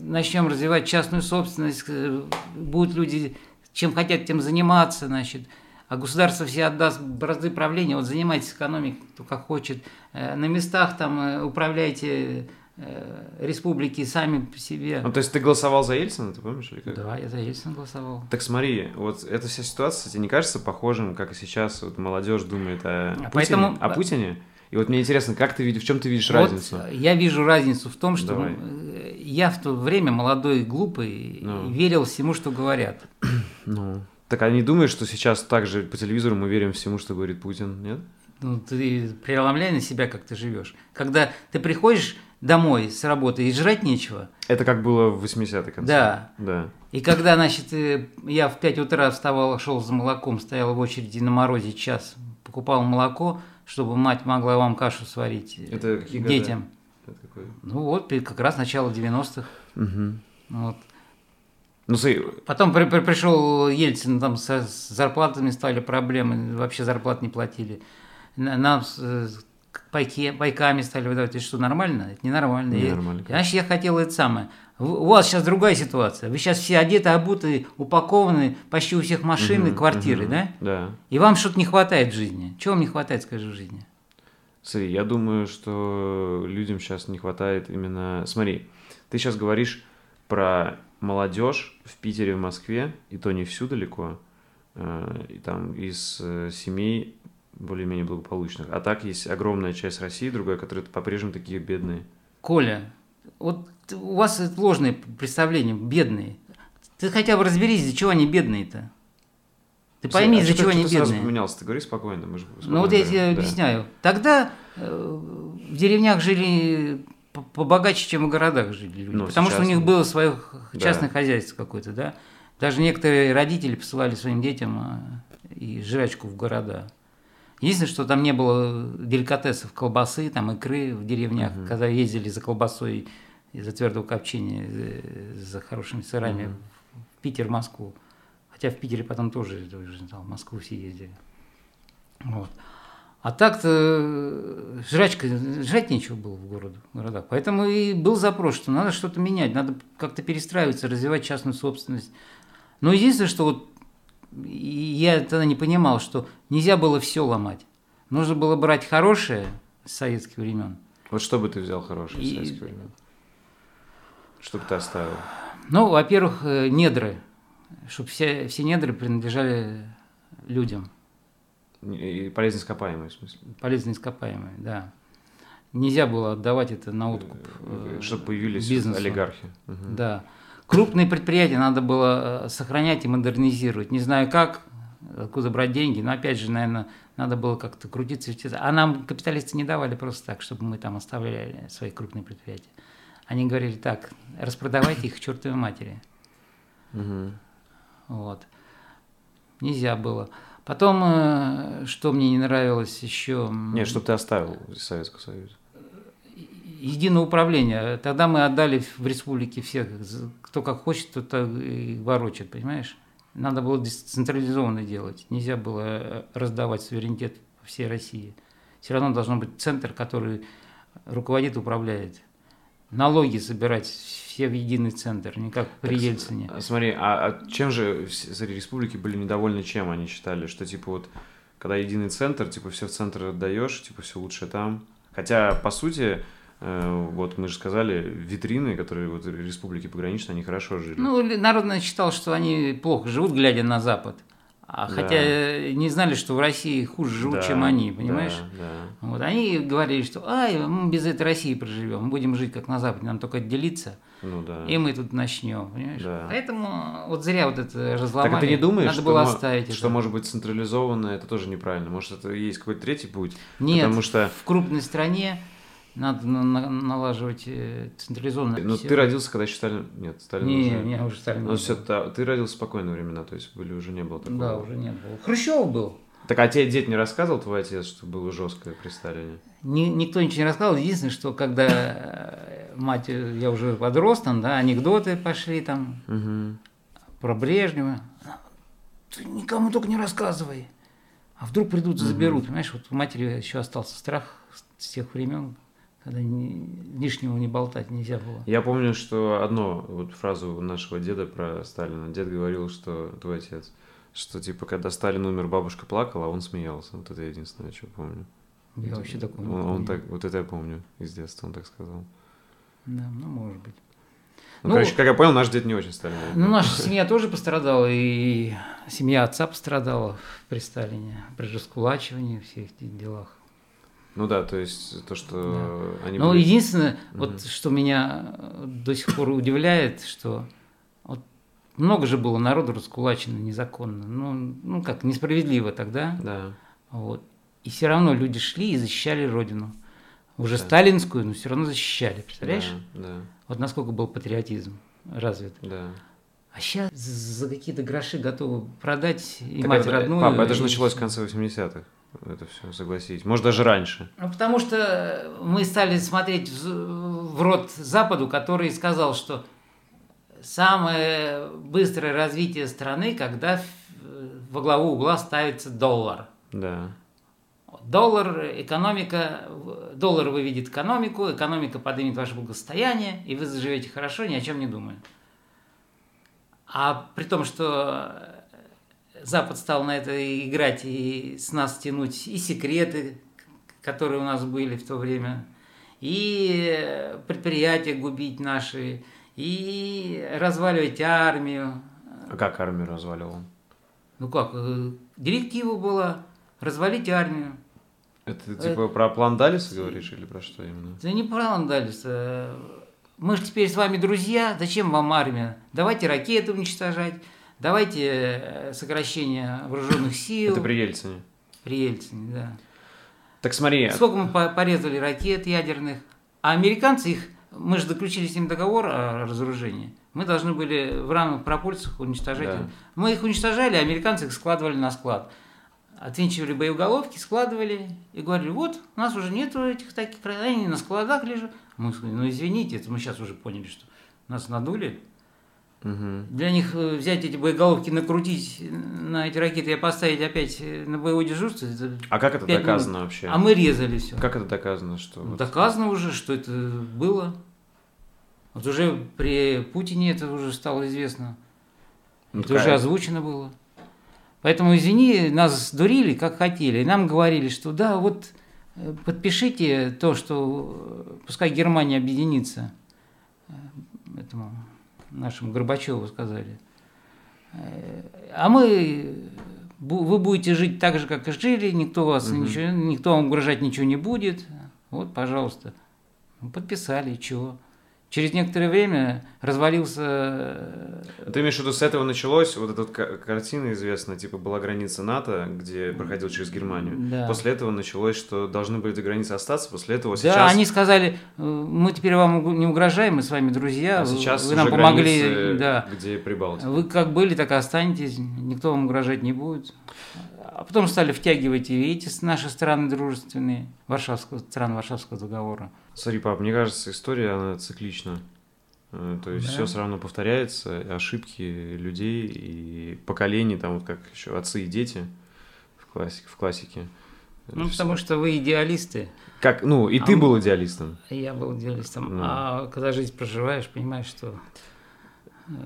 S2: начнем развивать частную собственность, э, будут люди чем хотят, тем заниматься, значит, а государство все отдаст бразды правления, вот занимайтесь экономикой, кто как хочет, Э, на местах там э, управляйте э, республики сами по себе.
S1: Ну, то есть ты голосовал за Ельцина, ты помнишь? Или как?
S2: Да, я за Ельцина голосовал.
S1: Так смотри, вот эта вся ситуация тебе не кажется похожим, как и сейчас вот молодежь думает о,
S2: А
S1: Путине,
S2: поэтому-
S1: о Путине? И вот мне интересно, как ты видишь, в чем ты видишь
S2: Вот,
S1: разницу?
S2: э, я вижу разницу в том, что
S1: Давай.
S2: э, я в то время молодой глупый
S1: Ну.
S2: верил всему, что говорят.
S1: Ну, так они думают, что сейчас также по телевизору мы верим всему, что говорит Путин, нет?
S2: Ну, ты преломляй на себя, как ты живешь. Когда ты приходишь домой с работы и жрать нечего,
S1: Это как было в 80-е конце.
S2: Да.
S1: Да.
S2: и когда, значит, э, я в 5 утра вставал, шел за молоком, стоял в очереди на морозе час, покупал молоко, чтобы мать могла вам кашу сварить э,
S1: Это какие года?
S2: детям.
S1: Это какой?
S2: Ну вот, как раз начало 90-х.
S1: Мгм.
S2: Вот.
S1: Ну, смотри,
S2: Потом при- при- пришел Ельцин, там со- с зарплатами стали проблемы, вообще зарплат не платили. На- Нам э, пайки, пайками стали выдавать. Это что, нормально? Это ненормально. И-
S1: Ненормально,
S2: Значит, я хотел это самое. У вас сейчас другая ситуация. Вы сейчас все одеты, обуты, упакованы, почти у всех машины,
S1: Мгм,
S2: квартиры,
S1: мгм,
S2: да?
S1: Да.
S2: И вам что-то не хватает в жизни. Чего вам не хватает, скажи, в жизни?
S1: Смотри, я думаю, что людям сейчас не хватает именно... Смотри, ты сейчас говоришь про молодежь в Питере, в Москве, и то не всю далеко, э, и там из э, семей более-менее благополучных. А так есть огромная часть России, другая, которые по-прежнему такие бедные.
S2: Коля, вот у вас это ложные представления, бедные. Ты хотя бы разберись, из-за чего они бедные-то. Ты пойми,
S1: А
S2: из-за чего они
S1: ты сразу
S2: бедные.
S1: поменялся? Ты говори спокойно. Мы же
S2: Ну вот я
S1: спокойно
S2: тебе
S1: да.
S2: объясняю. Тогда э, в деревнях жили по- побогаче, чем в городах жили люди.
S1: Ну,
S2: потому что у них
S1: да.
S2: было свое
S1: Да.
S2: частное хозяйство какое-то, да. Даже некоторые родители посылали своим детям а, и жрачку в города. Единственное, что там не было деликатесов, колбасы, там икры в деревнях,
S1: Мгм.
S2: когда ездили за колбасой из-за твердого копчения, э, за хорошими сырами
S1: Мгм.
S2: в Питер, Москву. Хотя в Питере потом тоже, тоже там, в Москву все ездили. Вот. А так-то э, жрачка, жрать нечего было в городу, в городах. Поэтому и был запрос, что надо что-то менять, надо как-то перестраиваться, развивать частную собственность. Но единственное, что вот и я тогда не понимал, что нельзя было все ломать. Нужно было брать хорошее с советских времен.
S1: Вот что бы ты взял хорошее
S2: И-
S1: советских времен? Что бы ты оставил?
S2: Ну, во-первых, э, недры, чтобы все, все недры принадлежали людям.
S1: И полезно ископаемые, в смысле.
S2: Полезно ископаемые, да. Нельзя было отдавать это на откуп. э,
S1: Чтобы появились
S2: бизнесу.
S1: олигархи. Мгм.
S2: Да. Крупные предприятия надо было э, сохранять и модернизировать. Не знаю как, откуда брать деньги, но опять же, наверное, надо было как-то крутиться. А нам капиталисты не давали просто так, чтобы мы там оставляли свои крупные предприятия. Они говорили так, распродавайте их к чертовой матери.
S1: Мгм.
S2: Вот. Нельзя было. Потом, э, что мне не нравилось еще... м,
S1: Нет, чтобы ты оставил из Советского Союза.
S2: единое управление. Тогда мы отдали в республике всех, кто как хочет, тот так и ворочает, понимаешь? Надо было децентрализованно делать. Нельзя было э, раздавать суверенитет всей России. Все равно должен быть центр, который руководит, управляет. налоги собирать все в единый центр, не как при
S1: Так,
S2: Ельцине.
S1: А, Смотри, а, а чем же смотри, республики были недовольны чем? Они считали, что типа вот когда единый центр, типа все в центр отдаешь, типа все лучше там. Хотя, по сути, вот мы же сказали, витрины, которые вот республики пограничные, они хорошо жили.
S2: Ну, народ считал, что они плохо живут, глядя на Запад. А
S1: Да.
S2: хотя э, не знали, что в России хуже живут,
S1: Да,
S2: чем они,
S1: да,
S2: понимаешь?
S1: Да,
S2: Вот, они говорили, что ай, мы без этой России проживем, мы будем жить как на Западе, нам только отделиться,
S1: Ну да.
S2: и мы тут начнем, понимаешь?
S1: Да.
S2: Поэтому вот зря вот это разломали.
S1: Так ты не думаешь,
S2: Надо
S1: что,
S2: было оставить
S1: что
S2: это.
S1: может быть централизованно, это тоже неправильно. Может, это есть какой-то третий путь?
S2: Нет,
S1: Потому что
S2: в крупной стране надо на- на- налаживать э, централизованно.
S1: ну, ты родился, когда еще Сталин... Нет, Сталин
S2: Не,
S1: уже...
S2: меня уже Сталин
S1: Ну,
S2: не
S1: все,
S2: был.
S1: ты родился в спокойные времена, то есть были уже не было такого.
S2: Да, уже нет было. Хрущев был.
S1: Так, а тебе дед не рассказывал, твой отец, что было жесткое при Сталине?
S2: Ни- никто ничего не рассказывал. Единственное, что когда э, мать, э, я уже подрос, там, да, анекдоты пошли там
S1: Угу.
S2: про Брежнева. Ты никому только не рассказывай. А вдруг придут и заберут. Понимаешь, вот у матери еще остался страх с тех времен, когда ни- лишнего не болтать нельзя было.
S1: Я помню, что одну вот фразу нашего деда про Сталина. Дед говорил, что твой отец, что типа когда Сталин умер, бабушка плакала, а он смеялся. Вот это единственное, что помню.
S2: Я вообще такого не
S1: он, он
S2: помню.
S1: так, вот это я помню из детства, он так сказал.
S2: Да, ну, может быть.
S1: Ну,
S2: Ну,
S1: короче, как я понял, наш дед не очень Сталин.
S2: Ну, наша семья тоже пострадала, и семья отца пострадала при Сталине, при раскулачивании, всех этих делах.
S1: Ну да, то есть то, что они
S2: Но
S1: были-
S2: единственное,
S1: Мгм.
S2: вот что меня э, до сих пор удивляет, что вот много же было народу раскулачено незаконно, ну, ну как, несправедливо тогда,
S1: Да.
S2: вот. И все равно люди шли и защищали Родину. Уже
S1: Да.
S2: сталинскую, но все равно защищали, представляешь?
S1: Да, да,
S2: Вот насколько был патриотизм развит.
S1: да.
S2: А сейчас за какие-то гроши готовы продать и
S1: Так
S2: мать
S1: это-
S2: родную.
S1: Папа, это же
S2: и
S1: началось в
S2: всё.
S1: конце 80-х. Это все, согласись. Может, даже раньше.
S2: Ну, потому что мы стали смотреть в, в рот Западу, который сказал, что самое быстрое развитие страны, когда в- во главу угла ставится доллар.
S1: Да.
S2: Доллар, экономика, доллар выведет экономику, экономика поднимет ваше благосостояние, и вы заживете хорошо, ни о чем не думая. А при том, что Запад стал на это играть и с нас тянуть и секреты, которые у нас были в то время, и предприятия губить наши, и разваливать армию.
S1: А как армию разваливал?
S2: Ну как, э, директива была развалить армию.
S1: Это типа про план Далиса говоришь или про что именно?
S2: Да не про Андалис. э, Мы же теперь с вами друзья. Зачем вам армия? Давайте ракеты уничтожать. Давайте э, сокращение вооруженных сил.
S1: Это при Ельцине.
S2: При Ельцине, да.
S1: Так смотри,
S2: Сколько мы по- порезали ракет ядерных. А американцы их... Мы же заключили с ним договор о разоружении. Мы должны были в равных пропорциях уничтожать.
S1: Да.
S2: Мы их уничтожали, а американцы их складывали на склад. Отвинчивали боеголовки, складывали и говорили, вот, у нас уже нету этих таких, они на складах лежат. Мы сказали, ну извините, это мы сейчас уже поняли, что нас надули. Для них э, взять эти боеголовки, накрутить на эти ракеты и поставить опять э, на боевое дежурство, это
S1: а как это доказано
S2: минут.
S1: вообще?
S2: а мы резали все.
S1: Как это доказано, что... вот-
S2: Доказано уже, что это было. Вот уже при Путине это уже стало известно.
S1: Ну,
S2: это уже озвучено было. Поэтому, извини, нас дурили, как хотели. И нам говорили, что да, вот э, подпишите то, что пускай Германия объединится. Этому нашему Горбачеву сказали. Э, А мы, вы будете жить так же, как и жили, никто вас
S1: Мгм.
S2: ничего, никто вам угрожать ничего не будет. Вот, пожалуйста. Подписали, чего? Через некоторое время развалился э,
S1: Ты имеешь в виду, с этого началось, вот эта картина известная, типа была граница НАТО, где проходил через Германию.
S2: Да.
S1: После этого началось, что должны были эти границы остаться, после этого
S2: Да,
S1: сейчас...
S2: они сказали, э, мы теперь вам не угражаем, мы с вами друзья,
S1: а сейчас
S2: вы
S1: уже
S2: нам помогли,
S1: границы,
S2: да.
S1: где Прибалтика.
S2: Вы как были, так и останетесь, никто вам угрожать не будет. А потом стали втягивать и эти наши страны дружественные, Варшавского, страны Варшавского договора.
S1: Смотри, пап, мне кажется, история, она циклична. Э, То есть
S2: Да.
S1: все все равно повторяется, ошибки людей и поколений, там вот как еще отцы и дети в классике. В классике.
S2: Ну, потому что вы идеалисты.
S1: Как, ну, и
S2: А
S1: ты был идеалистом.
S2: Я был идеалистом.
S1: Ну.
S2: А когда жизнь проживаешь, понимаешь, что...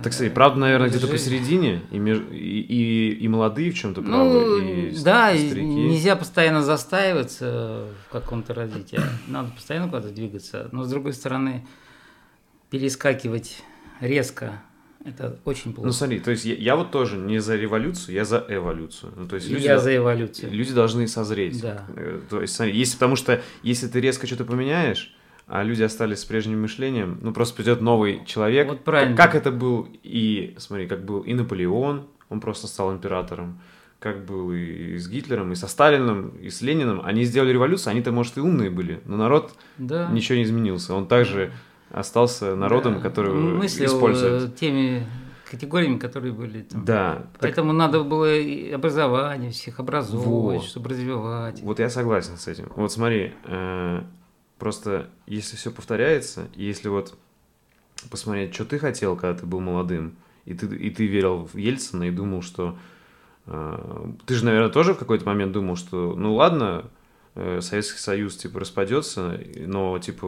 S1: Так, кстати, правда, наверное, где-то посередине, и, и, и, и молодые в чем-то
S2: Ну,
S1: правы, и с-
S2: да,
S1: и
S2: и нельзя постоянно застаиваться в каком-то развитии. Надо постоянно куда-то двигаться. Но, с другой стороны, перескакивать резко – это очень плохо.
S1: Ну, смотри, то есть я, я вот тоже не за революцию, я за эволюцию. Ну, то есть
S2: И
S1: люди,
S2: я за эволюцию.
S1: люди должны созреть.
S2: Да.
S1: Э, То есть, смотри, если, потому что если ты резко что-то поменяешь, а люди остались с прежним мышлением, ну, просто придет новый человек.
S2: Вот правильно.
S1: Как, как это был и, смотри, как был и Наполеон, он просто стал императором, как был и с Гитлером, и со Сталином, и с Лениным. Они сделали революцию, они-то, может, и умные были, но народ
S2: Да.
S1: ничего не изменился. Он также остался народом,
S2: Да.
S1: который
S2: Мыслил
S1: использует.
S2: э, теми категориями, которые были там.
S1: Да, так
S2: Поэтому надо было и образование всех образовывать,
S1: Вот.
S2: чтобы развивать.
S1: Вот я согласен с этим. Вот смотри, э, просто если все повторяется, если вот посмотреть, что ты хотел, когда ты был молодым, и ты, и ты верил в Ельцина и думал, что... э, ты же, наверное, тоже в какой-то момент думал, что, ну ладно, Советский Союз, типа, распадется, но, типа,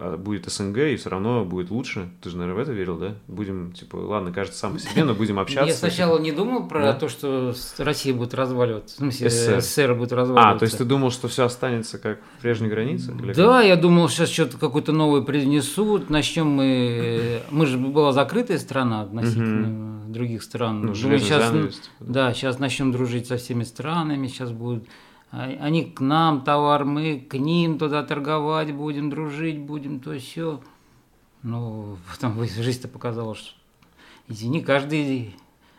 S1: а, будет СНГ, и все равно будет лучше. Ты же, наверное, в это верил, да? Будем, типа, ладно, кажется, сам по себе, но будем общаться.
S2: Я сначала не думал про
S1: Да.
S2: то, что Россия будет разваливаться, в смысле,
S1: СССР.
S2: СССР будет разваливаться.
S1: А, то есть ты думал, что все останется как в прежней границе? Как?
S2: Да, я думал, сейчас что-то какое-то новое принесут, начнем мы... Мы же была закрытая страна относительно других стран.
S1: Ну, занавес, типа, да.
S2: Да, сейчас начнем дружить со всеми странами, сейчас будут... а, Они к нам товар, мы к ним туда торговать будем, дружить будем, то все. Ну, потом жизнь-то показала, что, извини, каждый,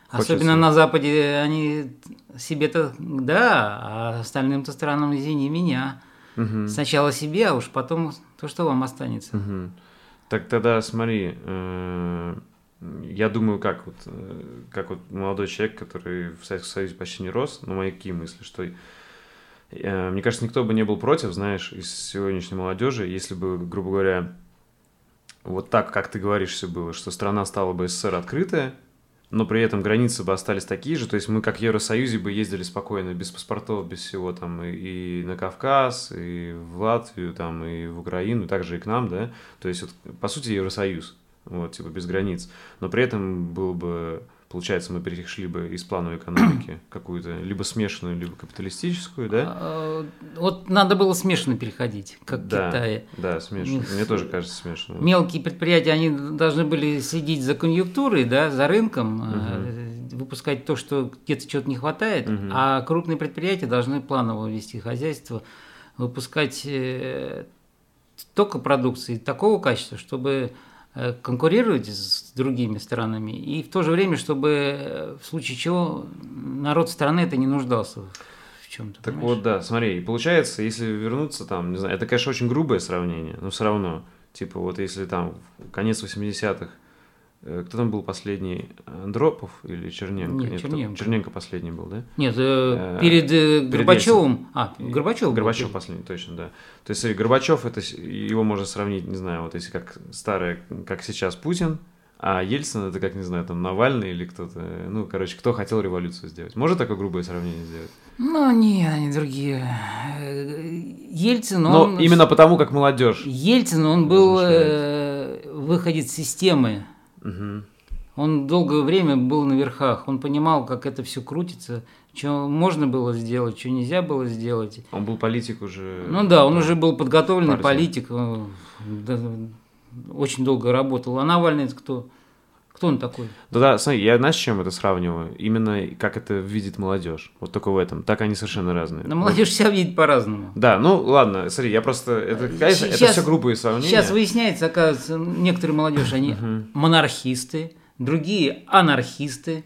S1: Хочется.
S2: особенно на Западе, они себе-то, да, а остальным-то странам, извини меня.
S1: Мгм.
S2: Сначала себе, а уж потом то, что вам останется.
S1: Мгм. Так тогда смотри, э, я думаю, как вот, э, как вот молодой человек, который в Советском Союзе почти не рос, но мои какие мысли, что мне кажется, никто бы не был против, знаешь, из сегодняшней молодежи, если бы, грубо говоря, вот так, как ты говоришь, все было, что страна стала бы СССР открытая, но при этом границы бы остались такие же, то есть мы как в Евросоюзе бы ездили спокойно, без паспортов, без всего там, и, и на Кавказ, и в Латвию, там, и в Украину, также и к нам, да, то есть вот, по сути Евросоюз, вот, типа без границ, но при этом было бы, получается, мы перешли бы из плановой экономики какую-то, либо смешанную, либо капиталистическую, да,
S2: А, Вот надо было смешанно переходить, как в
S1: да,
S2: Китае.
S1: да, смешно, мне тоже кажется смешно.
S2: Мелкие предприятия, они должны были следить за конъюнктурой, да, за рынком, э, выпускать то, что где-то чего-то не хватает,
S1: Мгм.
S2: а крупные предприятия должны планово вести хозяйство, выпускать э, столько продукции такого качества, чтобы конкурировать с другими странами, и в то же время, чтобы э, в случае чего народ страны это не нуждался в чем-то.
S1: Так вот, да, смотри, получается, если вернуться там, не знаю, это, конечно, очень грубое сравнение, но все равно, типа, вот если там конец 80-х, э, кто там был последний, Андропов или Черненко?
S2: Нет,
S1: кто-
S2: Черненко.
S1: Черненко последний был, да?
S2: Нет, э,
S1: Э,
S2: перед, э,
S1: перед
S2: Горбачевым. А, Горбачев. был
S1: Горбачев
S2: перед.
S1: последний, точно, да. То есть, Горбачев, это, его можно сравнить, не знаю, вот если как старый, как сейчас Путин, а Ельцин это как, не знаю, там Навальный или кто-то, ну, короче, кто хотел революцию сделать. Может такое грубое сравнение сделать?
S2: Ну, не, они другие. Э, Ельцин,
S1: Но
S2: он...
S1: именно потому, как молодежь.
S2: Ельцин, он был э, выходец системы.
S1: Мгм.
S2: Он долгое время был на верхах. Он понимал, как это все крутится, что можно было сделать, что нельзя было сделать.
S1: Он был политик уже.
S2: Ну да, он уже был подготовленный
S1: партия.
S2: политик, э, да, очень долго работал. А Навальный это кто? Кто он такой?
S1: Да, да, смотри, я знаешь, с чем это сравниваю? Именно как это видит молодежь. Вот только в этом. Так они совершенно разные.
S2: Но молодежь себя видит по-разному.
S1: Да, ну ладно, смотри, я просто. Это, конечно, это
S2: Сейчас-
S1: все грубые сравнения.
S2: Сейчас выясняется, оказывается, некоторые молодежь, они монархисты, другие анархисты,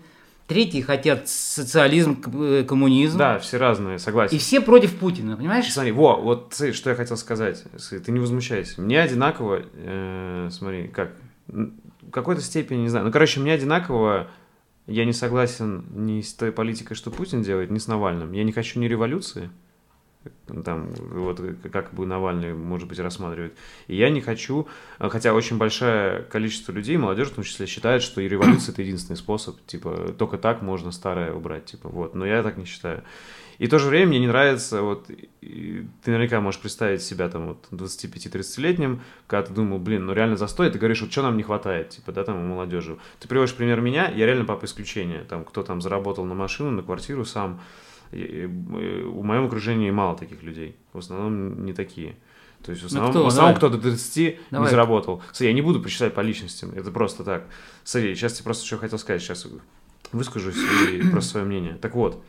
S2: третьи хотят социализм, э, коммунизм.
S1: Да, все разные, согласен.
S2: И все против Путина, понимаешь?
S1: Смотри, во, вот смотри, что я хотел сказать. Ты не возмущайся. Мне одинаково, э, смотри, как, в какой-то степени, не знаю. Ну, короче, мне одинаково, я не согласен ни с той политикой, что Путин делает, ни с Навальным. Я не хочу ни революции, там, вот как бы Навальный, может быть, рассматривает. И я не хочу, хотя очень большое количество людей, молодежь в том числе, считает, что и революция это единственный способ, типа, только так можно старое убрать, типа, вот, но я так не считаю. И в то же время мне не нравится, вот, ты наверняка можешь представить себя там вот 25-30-летним, когда ты думал, блин, ну реально застой, ты говоришь, вот что нам не хватает, типа, да, там, у молодежи. Ты приводишь пример меня, я реально папа исключение, там, кто там заработал на машину, на квартиру сам, и, и, в моем окружении мало таких людей, в основном не такие. То есть в основном, ну, кто? в основном кто до 30 Давай. не заработал. Смотри, я не буду причислять по личностям, это просто так. Смотри, сейчас я просто что хотел сказать, сейчас выскажусь и просто свое мнение. Так вот,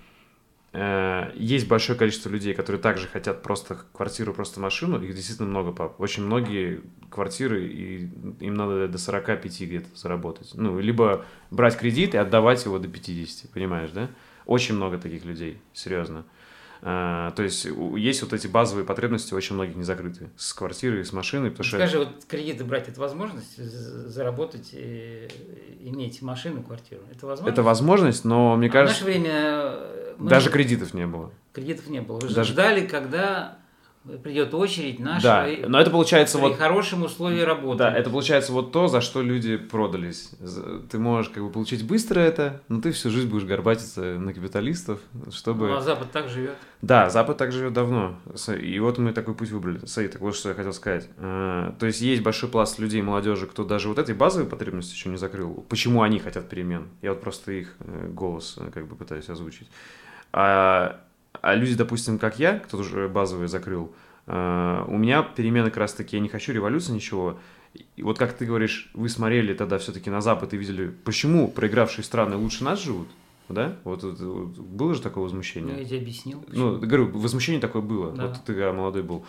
S1: есть большое количество людей, которые также хотят просто квартиру, просто машину. Их действительно много, пап. Очень многие квартиры, и им надо до 45 где-то заработать. Ну, либо брать кредит и отдавать его до 50, понимаешь, да? Очень много таких людей, серьезно. А, то есть есть вот эти базовые потребности очень многих не закрыты с квартирой, с машиной. Потому
S2: Скажи, что... вот кредиты брать это возможность заработать, и иметь машину, квартиру? Это возможность?
S1: Это возможность, но мне а кажется. В наше время мы... даже кредитов не было.
S2: Кредитов не было. Вы даже... ждали, когда придет очередь наша.
S1: Да, но это получается
S2: вот... хорошим условиям работы.
S1: Да, это получается вот то, за что люди продались. Ты можешь как бы получить быстро это, но ты всю жизнь будешь горбатиться на капиталистов, чтобы...
S2: Ну, а Запад так живет.
S1: Да, Запад так живет давно. И вот мы такой путь выбрали. Смотри, так вот что я хотел сказать. А, то есть есть большой пласт людей, молодежи, кто даже вот этой базовой потребности еще не закрыл. Почему они хотят перемен? Я вот просто их э, голос э, как бы пытаюсь озвучить. А а люди, допустим, как я, кто уже базовый закрыл, э, у меня перемены как раз таки, я не хочу революции, ничего. И вот как ты говоришь, вы смотрели тогда все-таки на Запад и видели, почему проигравшие страны лучше нас живут, да? Вот, вот, вот было же такое возмущение.
S2: Ну, я тебе объяснил.
S1: Почему. Ну, говорю, возмущение такое было. Да. Вот ты когда молодой был.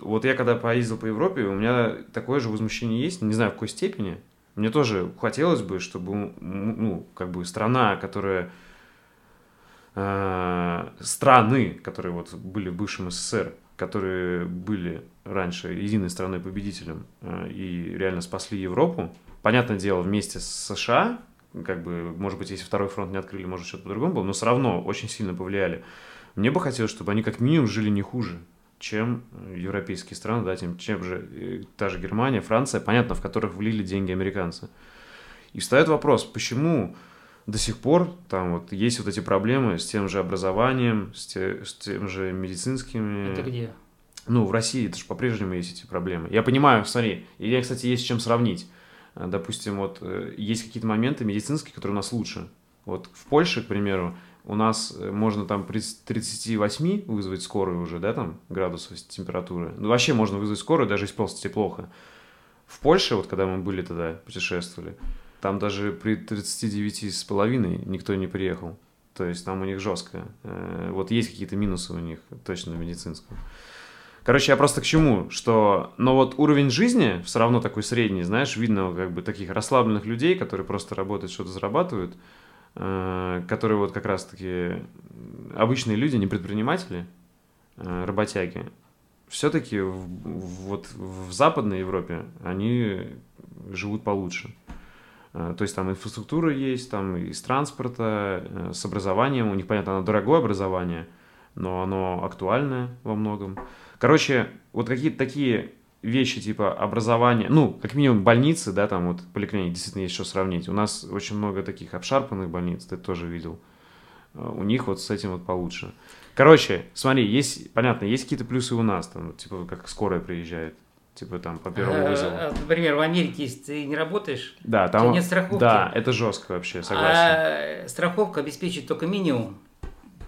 S1: Вот я когда поездил по Европе, у меня такое же возмущение есть, не знаю в какой степени. Мне тоже хотелось бы, чтобы, ну, как бы страна, которая Э, страны, которые вот были в бывшем СССР, которые были раньше единой страной победителем э, и реально спасли Европу. Понятное дело, вместе с США, как бы, может быть, если второй фронт не открыли, может, что-то по-другому было, но все равно очень сильно повлияли. Мне бы хотелось, чтобы они как минимум жили не хуже, чем европейские страны, да, тем, чем же э, та же Германия, Франция, понятно, в которых влили деньги американцы. И встает вопрос, почему до сих пор там вот есть вот эти проблемы с тем же образованием, с, те, с тем же медицинскими.
S2: Это где?
S1: Ну, в России это же по-прежнему есть эти проблемы. Я понимаю, смотри, и я, кстати, есть с чем сравнить. Э, допустим, вот э, есть какие-то моменты медицинские, которые у нас лучше. Вот в Польше, к примеру, у нас э, можно там при 38 вызвать скорую уже, да, там, градусов температуры. Ну, вообще можно вызвать скорую, даже если просто тебе плохо. В Польше, вот когда мы были тогда, путешествовали, там даже при 39 с половиной никто не приехал. То есть там у них жестко. Э, вот есть какие-то минусы у них, точно медицинском. Короче, я просто к чему, что, но вот уровень жизни все равно такой средний, знаешь, видно как бы таких расслабленных людей, которые просто работают, что-то зарабатывают, э, которые вот как раз-таки обычные люди, не предприниматели, э, работяги, все-таки вот в Западной Европе они живут получше. Э, то есть там инфраструктура есть, там из транспорта, э, с образованием. У них, понятно, оно дорогое образование, но оно актуальное во многом. Короче, вот какие-то такие вещи типа образования, ну, как минимум больницы, да, там вот поликлиники, действительно есть что сравнить. У нас очень много таких обшарпанных больниц, ты тоже видел. Э, у них вот с этим вот получше. Короче, смотри, есть, понятно, есть какие-то плюсы у нас, там, типа, как скорая приезжает. Типа там по первому э, вызову.
S2: Э, например, в Америке, если ты не работаешь,
S1: да, там
S2: нет страховки.
S1: Да, это жестко вообще, согласен.
S2: А страховка обеспечит только минимум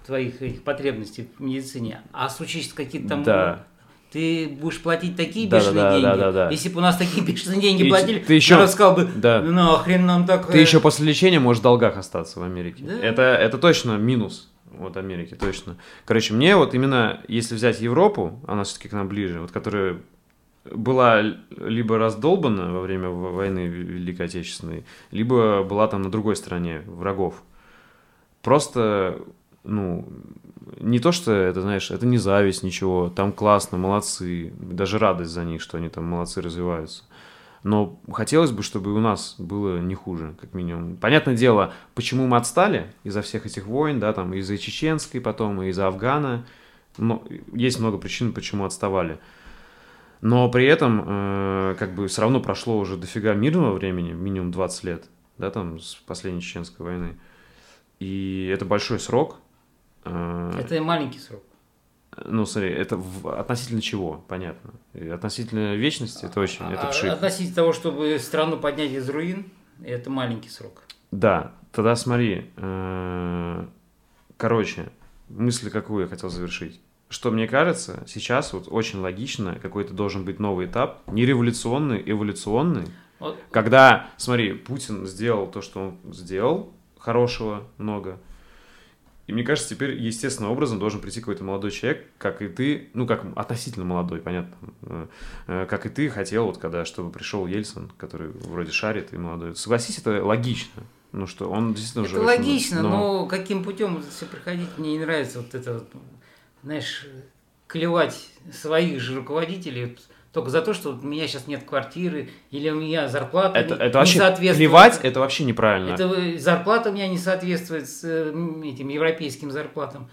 S2: твоих этих потребностей в медицине. А случится какие-то там
S1: да.
S2: ты будешь платить такие да, бешеные
S1: да,
S2: деньги.
S1: Да, да, да.
S2: Если бы у нас такие бешеные деньги и платили,
S1: ты еще
S2: я сказал бы, да. ну нахрен нам так.
S1: Ты еще после лечения можешь в долгах остаться в Америке. Да. Это, это точно минус вот Америки, точно. Короче, мне вот именно, если взять Европу, она все-таки к нам ближе, вот которая была либо раздолбана во время войны Великой Отечественной, либо была там на другой стороне врагов. Просто, ну, не то, что это, знаешь, это не зависть, ничего, там классно, молодцы, даже радость за них, что они там молодцы развиваются. Но хотелось бы, чтобы у нас было не хуже, как минимум. Понятное дело, почему мы отстали из-за всех этих войн, да, там, из-за чеченской потом, из-за Афгана, но есть много причин, почему отставали. Но при этом, э, как бы, все равно прошло уже дофига мирного времени, минимум 20 лет, да, там, с последней Чеченской войны. И это большой срок.
S2: Э, это маленький срок.
S1: Ну, смотри, это в, относительно чего, понятно. И относительно вечности это очень, а, это вшит.
S2: Относительно того, чтобы страну поднять из руин, это маленький срок.
S1: Да, тогда смотри, э, короче, мысль какую я хотел завершить. Что мне кажется, сейчас вот очень логично, какой-то должен быть новый этап, не революционный, эволюционный, вот. когда, смотри, Путин сделал то, что он сделал, хорошего много, и мне кажется, теперь естественным образом должен прийти какой-то молодой человек, как и ты, ну, как относительно молодой, понятно, э, э, как и ты хотел, вот когда, чтобы пришел Ельцин, который вроде шарит и молодой. Согласись, это логично. Ну что, он действительно
S2: это уже... логично, но... но каким путем это все проходить, мне не нравится вот это, знаешь, клевать своих же руководителей только за то, что у меня сейчас нет квартиры, или у меня зарплата
S1: это, не, это вообще, не соответствует. Плевать, это вообще неправильно.
S2: Это зарплата у меня не соответствует с этим европейским зарплатам.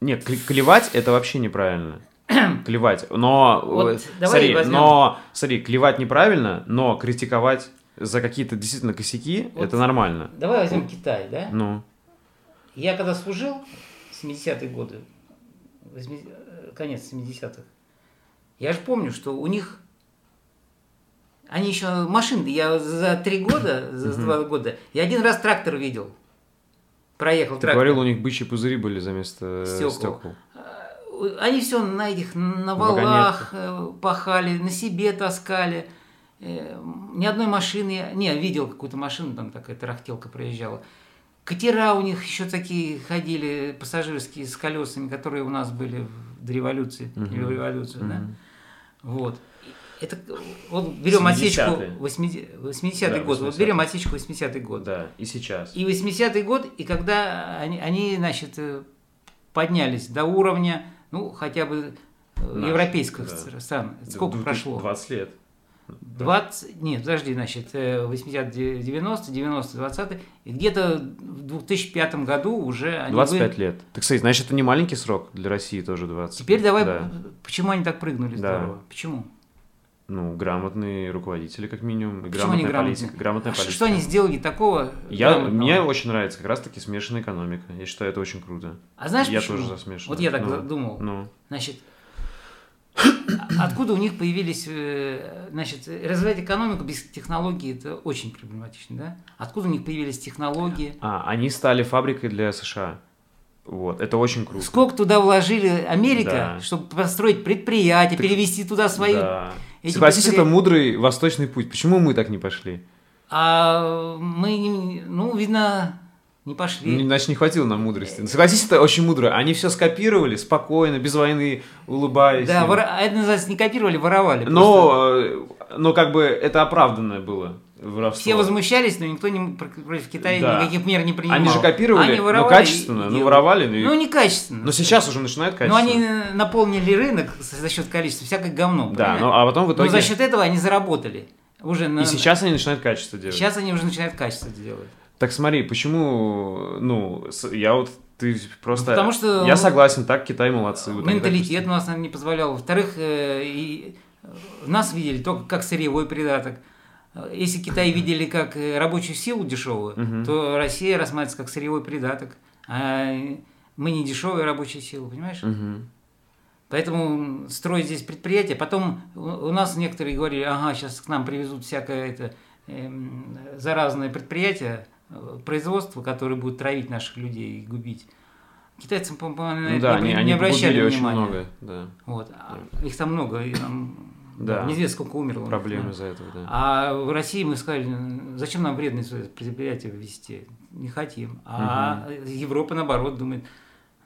S1: Нет, клевать это вообще неправильно. клевать. Но, вот, смотри, но, смотри, клевать неправильно, но критиковать за какие-то действительно косяки, вот, это нормально.
S2: Давай возьмем Китай, да?
S1: Ну.
S2: Я когда служил, 70-е годы, 80, конец 70-х, я же помню, что у них они еще машины, я за три года, за два года, я один раз трактор видел. Проехал
S1: Ты трактор. говорил, у них бычьи пузыри были за место стекол. стекол.
S2: А, они все на этих, на валах э, пахали, на себе таскали. Э, ни одной машины, не, видел какую-то машину, там такая тарахтелка проезжала. Катера у них еще такие ходили, пассажирские, с колесами, которые у нас были до революции, uh-huh. революцию, uh-huh. да. Вот. Это вот берем отсечку 80-й 80 да, год, вот берем отсечку 80-й год.
S1: Да, и сейчас.
S2: И 80-й год, и когда они, они, значит, э, поднялись до уровня, ну, хотя бы э, Наш, европейских да. стран. Сколько 20, прошло?
S1: 20 лет.
S2: 20, нет, подожди, значит, 80 90 90 20 и где-то в 2005 году уже
S1: они 25 вы... лет. Так, кстати, значит, это не маленький срок для России тоже 20.
S2: Теперь давай, да. почему они так прыгнули да. здорово? Почему?
S1: Ну, грамотные руководители, как минимум, и грамотная политика. Грамотная а политика.
S2: Что они сделали такого?
S1: Я, мне очень нравится как раз-таки смешанная экономика. Я считаю, это очень круто.
S2: А знаешь,
S1: я
S2: почему?
S1: тоже за смешанную.
S2: Вот я так ну, думал. Ну. Значит, Откуда у них появились, э, значит, развивать экономику без технологий это очень проблематично, да? Откуда у них появились технологии?
S1: А, они стали фабрикой для США. Вот, это очень круто.
S2: Сколько туда вложили Америка, да. чтобы построить предприятие, так, перевести туда свои... Да.
S1: Согласись, предпри... это мудрый восточный путь. Почему мы так не пошли?
S2: А мы, ну, видно, не пошли.
S1: Значит, не хватило нам мудрости. Ну, согласись, это очень мудро. Они все скопировали спокойно, без войны, улыбаясь.
S2: Да, вор... это называется не копировали, воровали.
S1: Но, просто... Э, но как бы это оправданное было. Воровство.
S2: Все возмущались, но никто не, против Китая да. никаких мер не принимал.
S1: Они же копировали, Они воровали но качественно, и, ну воровали.
S2: Ну, ну некачественно.
S1: Но сейчас уже начинают качественно.
S2: Но они наполнили рынок за счет количества, всякое говно.
S1: Да, ну, а потом в итоге...
S2: Но за счет этого они заработали. Уже на...
S1: И сейчас они начинают качество делать.
S2: Сейчас они уже начинают качество делать.
S1: Так смотри, почему, ну, я вот ты просто...
S2: Потому что...
S1: Я согласен, так Китай молодцы.
S2: Менталитет у нас не позволял. Во-вторых, э, и нас видели только как сырьевой придаток. Если Китай видели как э, рабочую силу дешевую, угу. то Россия рассматривается как сырьевой придаток. А мы не дешевая рабочая сила, понимаешь?
S1: Угу.
S2: Поэтому строить здесь предприятие. Потом у нас некоторые говорили, ага, сейчас к нам привезут всякое это э, заразное предприятие, производство, которое будет травить наших людей и губить. Китайцы, по-моему, ну, да, не, они, не обращали внимания. Очень много, да. Вот. А их там много, и нам да. неизвестно, сколько умерло.
S1: Проблемы из-за этого, да.
S2: А в России мы сказали, зачем нам вредные предприятия ввести? Не хотим. А угу. Европа, наоборот, думает,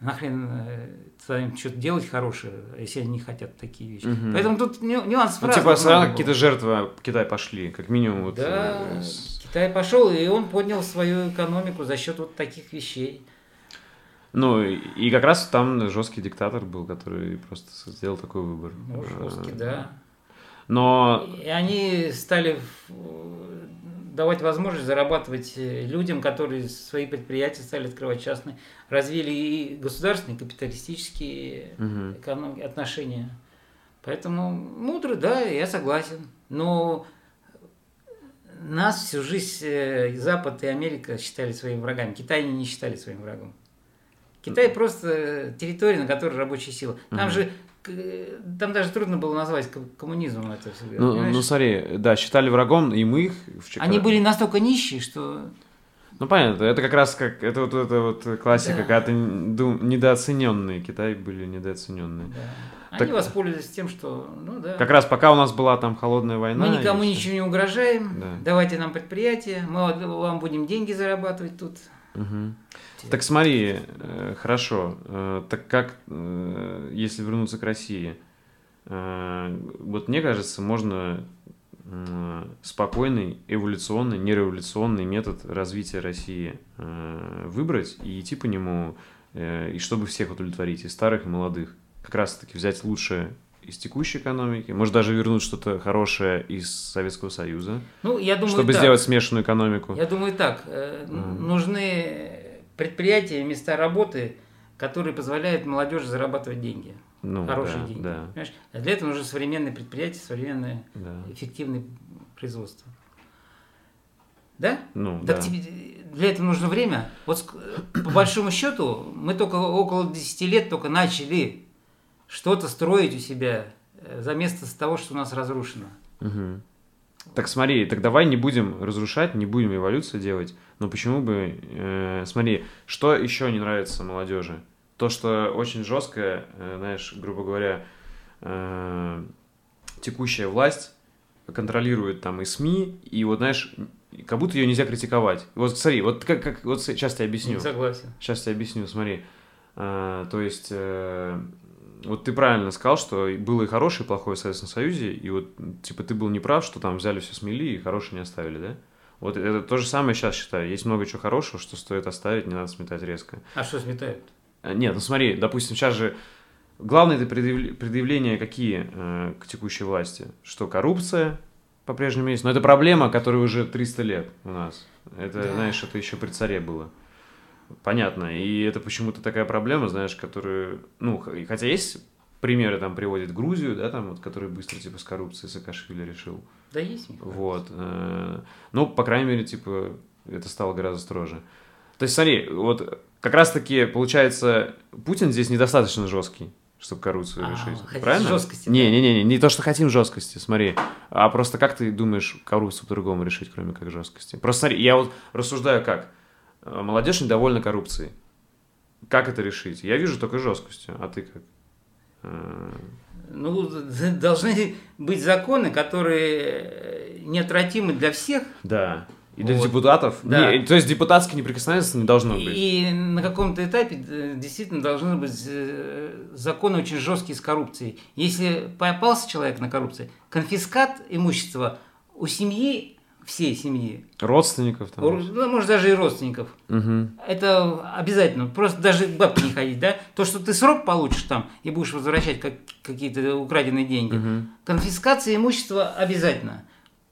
S2: нахрен э, что-то делать хорошее, если они не хотят такие вещи. Угу. Поэтому тут нюанс
S1: ну, типа, все какие-то жертвы Китай пошли, как минимум. Вот,
S2: да, э, Китай пошел, и он поднял свою экономику за счет вот таких вещей.
S1: Ну, и как раз там жесткий диктатор был, который просто сделал такой выбор.
S2: Ну, жесткий, да.
S1: Но...
S2: И они стали давать возможность зарабатывать э, людям, которые свои предприятия стали открывать частные, развили и государственные, и капиталистические эконом- отношения. Поэтому мудро, да, я согласен. Но нас всю жизнь э, Запад и Америка считали своими врагами. Китай не считали своим врагом. Китай просто территория, на которой рабочая сила. Там
S1: Мгм.
S2: же к- там даже трудно было назвать ко- коммунизмом это все.
S1: Ну,
S2: понимаешь?
S1: ну, смотри, да, считали врагом, и мы их...
S2: Они были настолько нищие, что
S1: Ну, понятно, это как раз как... Это вот, это вот классика,
S2: Да.
S1: когда ты ду- недооцененные. Китай были недооцененные.
S2: да,
S1: Так-
S2: они воспользовались тем, что ну да.
S1: Как раз пока у нас была там холодная война...
S2: мы никому ничего не угрожаем.
S1: Да.
S2: Давайте нам предприятие, мы вам будем деньги зарабатывать тут.
S1: Мгм. Так смотри, э, хорошо, э, так как, э, если вернуться к России, э, вот мне кажется, можно э, спокойный, эволюционный, нереволюционный метод развития России э, выбрать и идти по нему, э, и чтобы всех удовлетворить, и старых, и молодых. Как раз-таки взять лучшее из текущей экономики, может даже вернуть что-то хорошее из Советского Союза,
S2: Ну, я думаю,
S1: чтобы
S2: так.
S1: сделать смешанную экономику.
S2: Я думаю так.
S1: Мгм.
S2: Нужны предприятия, места работы, которые позволяют молодежи зарабатывать деньги.
S1: Ну,
S2: хорошие
S1: да,
S2: деньги.
S1: Да,
S2: Понимаешь? А для этого нужны современные предприятия, современное
S1: да.
S2: эффективное производство. Да?
S1: Ну,
S2: Так
S1: да.
S2: тебе для этого нужно время. Вот ск- по большому счету мы только около 10 лет только начали что-то строить у себя э, за место того, что у нас разрушено.
S1: Мгм. Так смотри, так давай не будем разрушать, не будем эволюцию делать. Но почему бы... э, смотри, что еще не нравится молодежи? То, что очень жесткая, э, знаешь, грубо говоря, э, текущая власть контролирует там и СМИ, и вот, знаешь, как будто ее нельзя критиковать. Вот смотри, вот как, как вот сейчас я объясню.
S2: Не согласен.
S1: Сейчас я объясню, смотри. А, то есть, э, вот ты правильно сказал, что было и хорошее, и плохое в Советском Союзе, и вот, типа, ты был неправ, что там взяли все смели и хорошее не оставили, да? Вот это то же самое сейчас считаю. Есть много чего хорошего, что стоит оставить, не надо сметать резко.
S2: А что сметают?
S1: А, Нет, ну смотри, допустим, сейчас же главное это предъявления какие э, к текущей власти? Что коррупция по-прежнему есть, но это проблема, которая уже 300 лет у нас. Это,
S2: Да.
S1: знаешь, это еще при царе было. Понятно. И это почему-то такая проблема, знаешь, которую... Ну, хотя есть примеры, там, приводит Грузию, да, там, вот, который быстро, типа, с коррупцией Саакашвили решил.
S2: Да есть. Михаил.
S1: Вот. э, Ну, по крайней мере, типа, это стало гораздо строже. То есть, смотри, вот как раз-таки, получается, Путин здесь недостаточно жесткий, чтобы коррупцию
S2: А,
S1: решить.
S2: хотите
S1: Правильно?
S2: жесткости?
S1: Не, не, не, не, не то, что хотим жесткости, смотри. А просто как ты думаешь коррупцию по-другому решить, кроме как жесткости? Просто смотри, я вот рассуждаю как. Э, Молодежь недовольна коррупцией. Как это решить? Я вижу только жесткостью, а ты как? Э,
S2: Ну, должны быть законы, которые неотвратимы для всех,
S1: Да. И для
S2: Вот.
S1: депутатов.
S2: Да.
S1: Не, то есть депутатской неприкосновенности не должно быть.
S2: и на каком-то этапе э, действительно должны быть э, законы очень жесткие с коррупцией. Если попался человек на коррупции, конфискат имущества у семьи, всей семьи,
S1: Родственников там.
S2: у- ну, может даже и родственников,
S1: Мгм.
S2: это обязательно. Просто даже к бабке не ходить, да? То, что ты срок получишь там и будешь возвращать как, какие-то украденные деньги.
S1: Мгм.
S2: Конфискация имущества обязательно.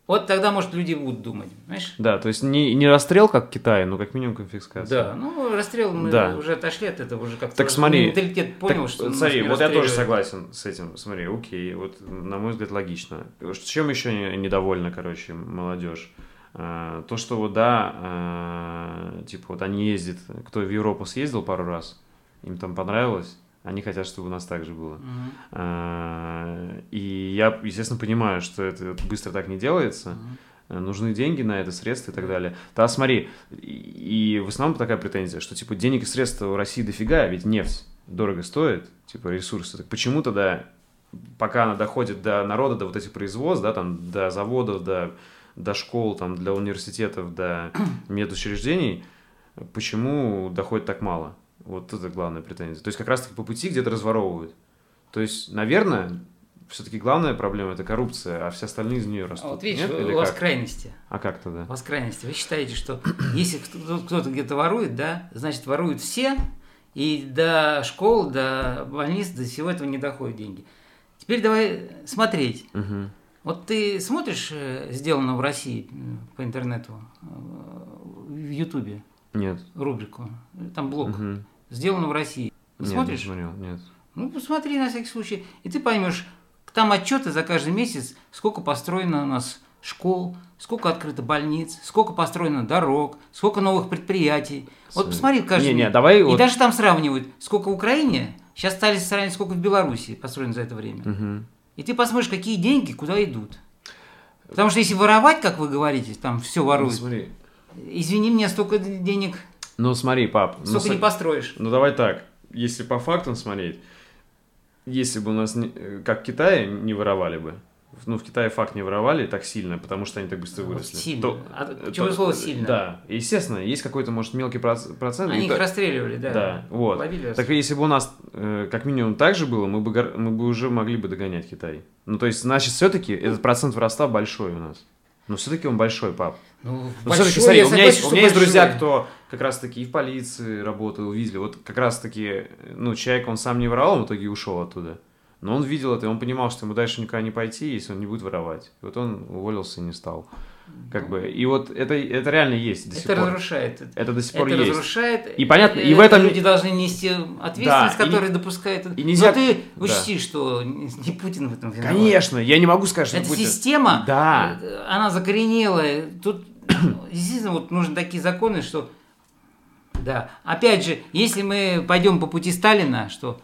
S2: Вот тогда, может, люди будут думать, знаешь?
S1: Да, то есть не, не расстрел, как в Китае, но как минимум конфискация.
S2: Да, ну расстрел мы
S1: Да.
S2: уже отошли от этого, уже как-то
S1: Так смотри,
S2: менталитет понял,
S1: Так,
S2: что
S1: смотри, вот я тоже согласен с этим. Смотри, окей, вот на мой взгляд логично. Чем еще не- недовольна, короче, молодежь? А, То, что вот да, а, типа вот они ездят, кто в Европу съездил пару раз, им там понравилось, они хотят, чтобы у нас так же было. А, И я, естественно, понимаю, что это быстро так не делается. Э, нужны деньги на это, средства и так далее. Да, смотри, и, и в основном такая претензия, что, типа, денег и средств у России дофига, ведь нефть дорого стоит, типа, ресурсы. Так почему тогда, пока она доходит до народа, до вот этих производств, да, там, до заводов, до, до школ, там, для университетов, до медучреждений, почему доходит так мало? Вот это главная претензия. То есть, как раз-таки по пути где-то разворовывают. То есть, наверное, все-таки главная проблема это коррупция, а все остальные из нее
S2: А
S1: растут.
S2: вот видишь,
S1: Нет?
S2: у вас
S1: как?
S2: крайности.
S1: А как тогда?
S2: У вас крайности. Вы считаете, что если кто- кто-то где-то ворует, да, значит воруют все, и до школ, до больниц, до всего этого не доходят деньги. Теперь давай смотреть.
S1: Мгм.
S2: Вот ты смотришь э, «Сделано в России» по интернету, э, в Ютубе?
S1: Нет.
S2: Рубрику. Там блог. Угу. «Сделано в России».
S1: Нет,
S2: Смотришь?
S1: не смотрел, нет.
S2: Ну, посмотри на всякий случай. И ты поймешь, там отчеты за каждый месяц, сколько построено у нас школ, сколько открыто больниц, сколько построено дорог, сколько новых предприятий. Вот посмотри каждый
S1: Не, не, давай
S2: И
S1: вот-
S2: даже там сравнивают, сколько в Украине, сейчас стали сравнивать, сколько в Беларуси построено за это время.
S1: Мгм.
S2: И ты посмотришь, какие деньги куда идут. Потому что если воровать, как вы говорите, там все
S1: Ну,
S2: воруют,
S1: смотри.
S2: извини меня, столько денег,
S1: Ну, смотри, пап. ну,
S2: столько
S1: со-
S2: не построишь.
S1: Ну давай так, если по фактам смотреть, если бы у нас, не- э, как в Китае, не воровали бы, ну в Китае факт не воровали так сильно, потому что они так быстро
S2: Вот
S1: выросли.
S2: сильно.
S1: то-
S2: А
S1: э,
S2: почему
S1: то-
S2: слово «сильно»?
S1: Да, естественно, есть какой-то, может, мелкий проц- процент.
S2: Они их
S1: то-
S2: расстреливали, да.
S1: Да, вот.
S2: Ловили
S1: Так если бы у нас э, как минимум так же было, мы бы, мы бы уже могли бы догонять Китай. Ну то есть, значит, все-таки этот процент воровства большой у нас. Но все-таки он большой, пап.
S2: Ну,
S1: Ну,
S2: большой,
S1: все-таки, смотри, у меня есть, у меня есть друзья, кто как раз-таки и в полиции работал, видели. Вот как раз-таки, ну, человек, он сам не воровал, он в итоге ушел оттуда. Но он видел это, и он понимал, что ему дальше никуда не пойти, если он не будет воровать. И вот он уволился и не стал. Как бы. И вот это, это реально есть до сих
S2: Это
S1: пор.
S2: разрушает.
S1: Это до сих пор
S2: это
S1: есть.
S2: разрушает.
S1: И понятно, и
S2: э,
S1: в этом-
S2: люди должны нести ответственность,
S1: Да, и-
S2: которую допускают.
S1: и нельзя-
S2: Но ты
S1: да.
S2: учти, что не Путин в этом виноват.
S1: Конечно, я не могу сказать, что
S2: Эта
S1: Путин-
S2: система,
S1: Да.
S2: э, она закоренелая. Тут действительно вот нужны такие законы, что да. Опять же, если мы пойдем по пути Сталина, что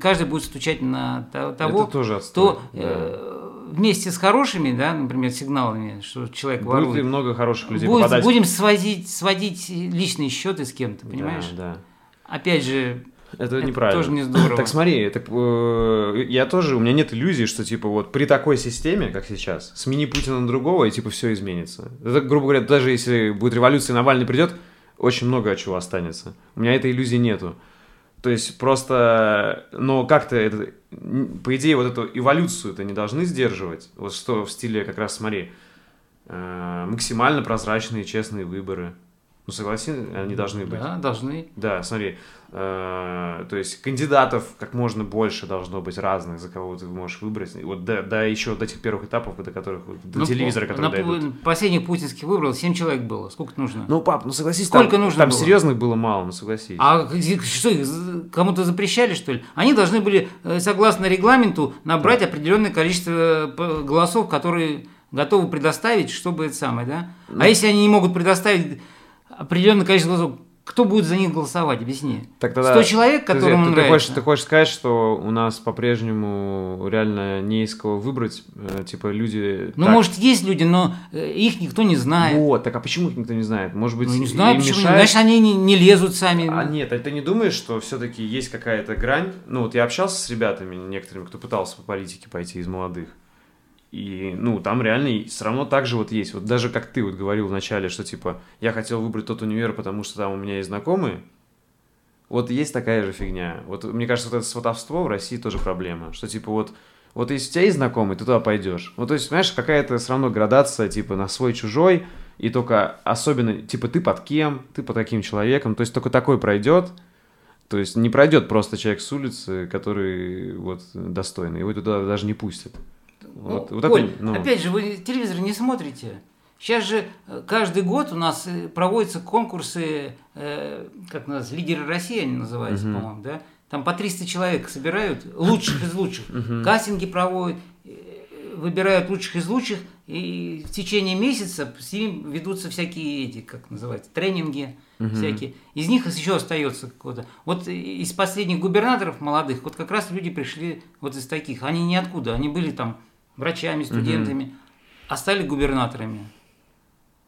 S2: каждый будет стучать на то- того,
S1: Это тоже отстой,
S2: то
S1: да.
S2: э, вместе с хорошими, да, например, сигналами, что человек
S1: Будет
S2: ворует,
S1: много хороших людей
S2: будет-
S1: попадать?
S2: будем сводить, сводить личные счеты с кем-то,
S1: Да,
S2: понимаешь?
S1: Да,
S2: Опять же,
S1: Это,
S2: Это
S1: неправильно.
S2: тоже не здорово.
S1: Так смотри, так, э, я тоже, у меня нет иллюзий, что типа вот при такой системе, как сейчас, смени Путина на другого, и типа все изменится. Это, грубо говоря, даже если будет революция, Навальный придет, очень много чего останется. У меня этой иллюзии нету. То есть просто, но как-то это, по идее, вот эту эволюцию это не должны сдерживать. Вот что в стиле как раз, смотри, э, максимально прозрачные, честные выборы. Ну, согласен, они должны быть.
S2: да, должны.
S1: Да, смотри, э, то есть кандидатов как можно больше должно быть разных, за кого ты можешь выбрать. И Вот до, до еще до тех первых этапов, до которых до
S2: Ну,
S1: телевизора, которые
S2: на
S1: дойдут.
S2: Последних путинских выбрал 7 человек было. Сколько нужно?
S1: Ну, пап, ну согласись,
S2: Сколько
S1: там,
S2: нужно
S1: там
S2: было?
S1: серьезных было мало, ну согласись.
S2: А что, их кому-то запрещали, что ли? Они должны были, э, согласно регламенту, набрать определенное количество э, голосов, которые готовы предоставить, чтобы это самое, да?
S1: Ну.
S2: А если они не могут предоставить определенное количество голосов, кто будет за них голосовать? Объясни.
S1: Так тогда-
S2: 100 человек, которым
S1: ты, ты
S2: нравится.
S1: хочешь, ты хочешь сказать, что у нас по-прежнему реально не из кого выбрать, э, типа люди...
S2: Ну,
S1: так-
S2: может, есть люди, но э, их никто не знает.
S1: Вот, так а почему их никто не знает? Может быть,
S2: Ну, не знаю, почему.
S1: мешает?
S2: Значит, они не, не лезут сами.
S1: А нет, а ты не думаешь, что все-таки есть какая-то грань? Ну, вот я общался с ребятами некоторыми, кто пытался по политике пойти из молодых. И, ну, там реально все равно так же вот есть. Вот даже как ты вот говорил вначале, что, типа, я хотел выбрать тот универ, потому что там у меня есть знакомые. Вот есть такая же фигня. Вот мне кажется, вот это сватовство в России тоже проблема. Что, типа, вот, вот если у тебя есть знакомый, ты туда пойдешь. Вот, то есть, знаешь, какая-то все равно градация, типа, на свой-чужой, и только особенно, типа, ты под кем, ты под каким человеком, то есть только такой пройдет, то есть не пройдет просто человек с улицы, который вот достойный, его туда даже не пустят. Вот,
S2: Ну,
S1: вот это,
S2: Коль,
S1: ну,
S2: опять же, вы телевизор не смотрите. Сейчас же э, каждый год у нас э, проводятся конкурсы, э, как называется, лидеры России они называются,
S1: Мгм.
S2: по-моему, да? Там по 300 человек собирают, лучших из лучших. Кастинги проводят, э, выбирают лучших из лучших, и в течение месяца с ними ведутся всякие эти, как называется, тренинги всякие. Из них еще остается какого-то. Вот из последних губернаторов молодых, вот как раз люди пришли вот из таких. Они ниоткуда, они были там врачами, студентами, а стали губернаторами.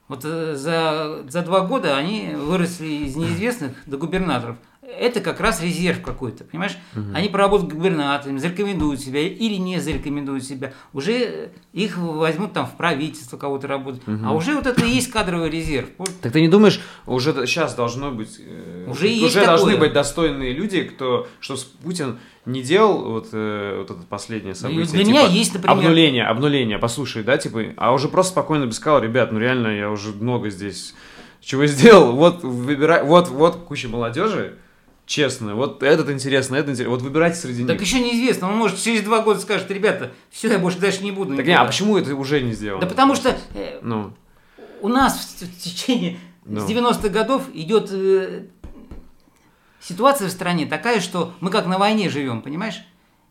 S2: Вот э, за, за два года они выросли из неизвестных до губернаторов. Это как раз резерв какой-то, понимаешь? Они поработают губернаторами, зарекомендуют себя или не зарекомендуют себя. Уже их возьмут там в правительство кого-то работать. А уже вот это и есть кадровый резерв.
S1: Так ты не думаешь, уже сейчас должно быть... э,
S2: Уже есть
S1: уже должны
S2: такое.
S1: быть достойные люди, кто, что Путин не делал вот, э, вот это последнее событие.
S2: для
S1: типа,
S2: меня есть, например-
S1: Обнуление, обнуление, послушай, да, типа, а уже просто спокойно бы сказал, ребят, ну реально, я уже много здесь чего сделал, вот выбирай, вот, вот куча молодежи, Честно, вот этот интересно, этот интересно. Вот выбирайте среди
S2: Так
S1: них.
S2: еще неизвестно, он может через два года скажет, ребята, все, я больше дальше не буду.
S1: Так не,
S2: никуда».
S1: а почему это уже не сделано?
S2: Да потому что э,
S1: Ну,
S2: у нас в, в течение
S1: Ну.
S2: с 90-х годов идет э, ситуация в стране такая, что мы как на войне живем, понимаешь?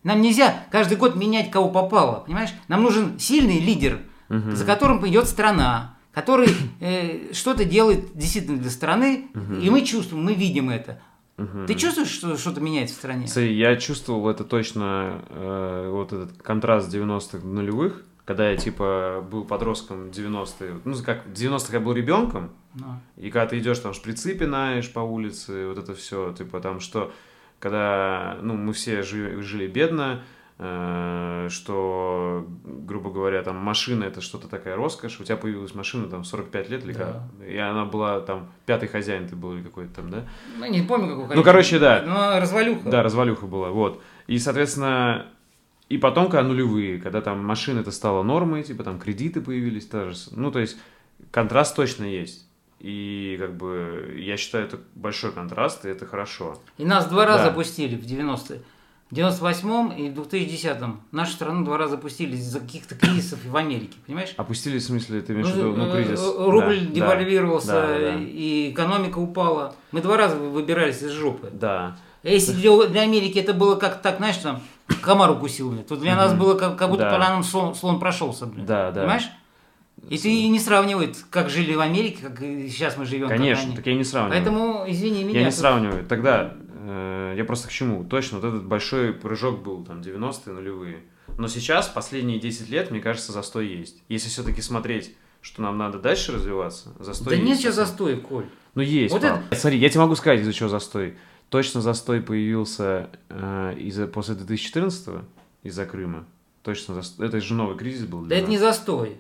S2: Нам нельзя каждый год менять кого попало, понимаешь? Нам нужен сильный лидер,
S1: Мгм.
S2: за которым идет страна, который э, что-то делает действительно для страны, и мы чувствуем, мы видим это.
S1: Мгм.
S2: Ты чувствуешь, что что-то меняется в стране?
S1: Я чувствовал это точно, э, вот этот контраст 90-х нулевых, когда я, типа, был подростком 90-е, ну, как, в 90-х я был ребенком, и когда ты идешь, там, шприцы пинаешь по улице, вот это все, типа, там, что, когда, ну, мы все жи- жили бедно, что, грубо говоря, там, машина это что-то такая роскошь, у тебя появилась машина, там, 45 лет или
S2: Да.
S1: как, и она была, там, пятый хозяин ты был или какой-то там, да?
S2: Ну, не помню, какой.
S1: Ну, короче, да.
S2: Ну, развалюха.
S1: Да, развалюха была, вот. И, соответственно, и потом, когда нулевые, когда там машины это стало нормой, типа там кредиты появились, та же, ну, то есть контраст точно есть. И как бы я считаю, это большой контраст, и это хорошо.
S2: И нас два раза
S1: Да.
S2: пустили в 90-е. В 98-м и в 2010-м нашу страну два раза пустили из-за каких-то кризисов в Америке, понимаешь?
S1: Опустились, в смысле, ты имеешь в
S2: Ну,
S1: виду, ну,
S2: э,
S1: кризис.
S2: э, Рубль
S1: Да, да,
S2: девальвировался,
S1: да, да,
S2: и экономика упала. Мы два раза выбирались из жопы.
S1: Да.
S2: А Если для, для Америки это было как так, знаешь, там, комар укусил, блин, то для нас было как, как будто
S1: Да.
S2: по нам слон, слон прошелся, блин.
S1: Да, да.
S2: Понимаешь? И ты не сравнивает, как жили в Америке, как сейчас мы живем.
S1: Конечно, так я не сравниваю.
S2: Поэтому, извини меня.
S1: Я не
S2: тут-
S1: сравниваю. Тогда э, я просто к чему? Точно, вот этот большой прыжок был, там, 90-е, нулевые. Но сейчас, последние 10 лет, мне кажется, застой есть. Если все-таки смотреть, что нам надо дальше развиваться, застой
S2: Да
S1: есть.
S2: нет сейчас застоя, Коль.
S1: Ну, есть.
S2: Вот
S1: пап. Смотри, я тебе могу сказать, из-за чего застой. Точно застой появился э, из-за, после 2014 из-за Крыма. Точно застой. Это же новый кризис был
S2: Да это
S1: нас.
S2: не застой.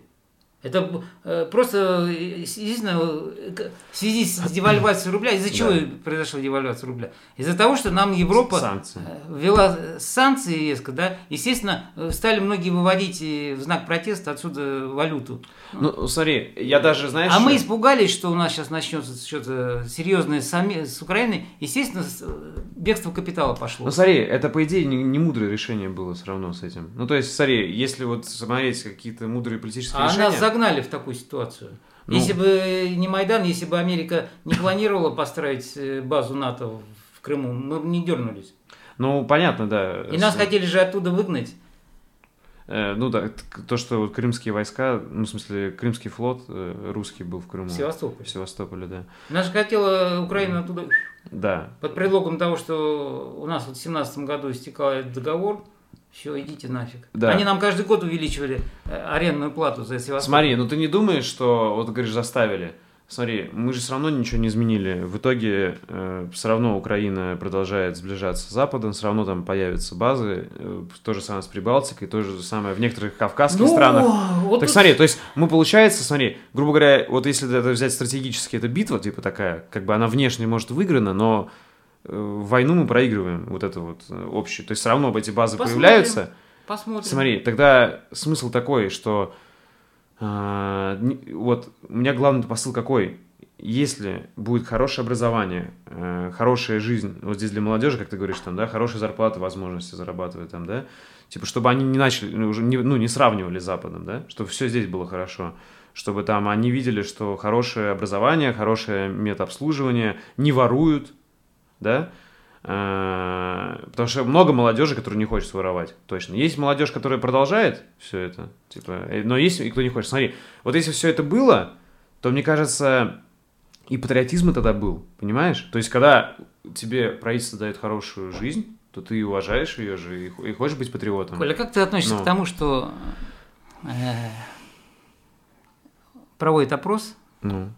S2: Это э, просто, э, единственное, э, в связи с девальвацией рубля, из-за чего
S1: Да.
S2: произошла девальвация рубля? Из-за того, что нам Европа
S1: Санкции.
S2: ввела санкции резко, да, естественно, стали многие выводить в знак протеста отсюда валюту.
S1: Ну, смотри, я даже, знаешь...
S2: А мы
S1: что-
S2: испугались, что у нас сейчас начнется что-то серьезное с, Аме- с Украиной. Естественно, бегство капитала пошло.
S1: Ну, смотри, это, по идее, не, не мудрое решение было все равно с этим. Ну, то есть, смотри, если вот смотреть какие-то мудрые политические
S2: А
S1: решения...
S2: загнали в такую ситуацию.
S1: Ну.
S2: Если бы не Майдан, если бы Америка не планировала построить э, базу НАТО в- Крыму, мы бы не дернулись.
S1: Ну, понятно, да.
S2: И нас хотели же оттуда выгнать.
S1: э, ну, да, то, что вот крымские войска, ну, в смысле, крымский флот э, русский был в Крыму.
S2: В Севастополе.
S1: В Севастополе, да.
S2: Нас же хотела Украина оттуда
S1: Да.
S2: под предлогом того, что у нас вот в 17 году истекает договор, все, идите нафиг.
S1: Да.
S2: Они нам каждый год увеличивали э, арендную плату за Севастополь.
S1: Смотри, ну ты не думаешь, что, вот говоришь, заставили. Смотри, мы же все равно ничего не изменили. В итоге все равно Украина продолжает сближаться с Западом, все равно там появятся базы. э, то же самое с Прибалтикой, то же самое в некоторых кавказских
S2: Ну,
S1: странах.
S2: вот
S1: так
S2: тут-
S1: смотри, то есть мы, получается, смотри, грубо говоря, вот если это взять стратегически, это битва, типа такая, как бы она внешне может выиграна, но э, войну мы проигрываем, вот это вот э, общее. То есть все равно эти базы
S2: Посмотрим.
S1: появляются.
S2: Посмотрим.
S1: Смотри, тогда смысл такой, что не- вот у меня главный посыл какой? Если будет хорошее образование, э, хорошая жизнь, вот здесь для молодежи, как ты говоришь, там, да, хорошая зарплата, возможности зарабатывать там, да, типа, чтобы они не начали, ну, уже не, ну, не сравнивали с Западом, да, чтобы все здесь было хорошо, чтобы там они видели, что хорошее образование, хорошее медобслуживание, не воруют, да, Э, Потому что много молодежи, которая не хочет воровать, точно. Есть молодежь, которая продолжает все это, типа, э, но есть и кто не хочет. Смотри, вот если все это было, то мне кажется, и патриотизм тогда был, понимаешь? То есть, когда тебе правительство дает хорошую жизнь, то ты уважаешь ее же и хочешь быть патриотом.
S2: Коля, как ты относишься
S1: Ну.
S2: к тому, что э, проводит опрос
S1: Ну,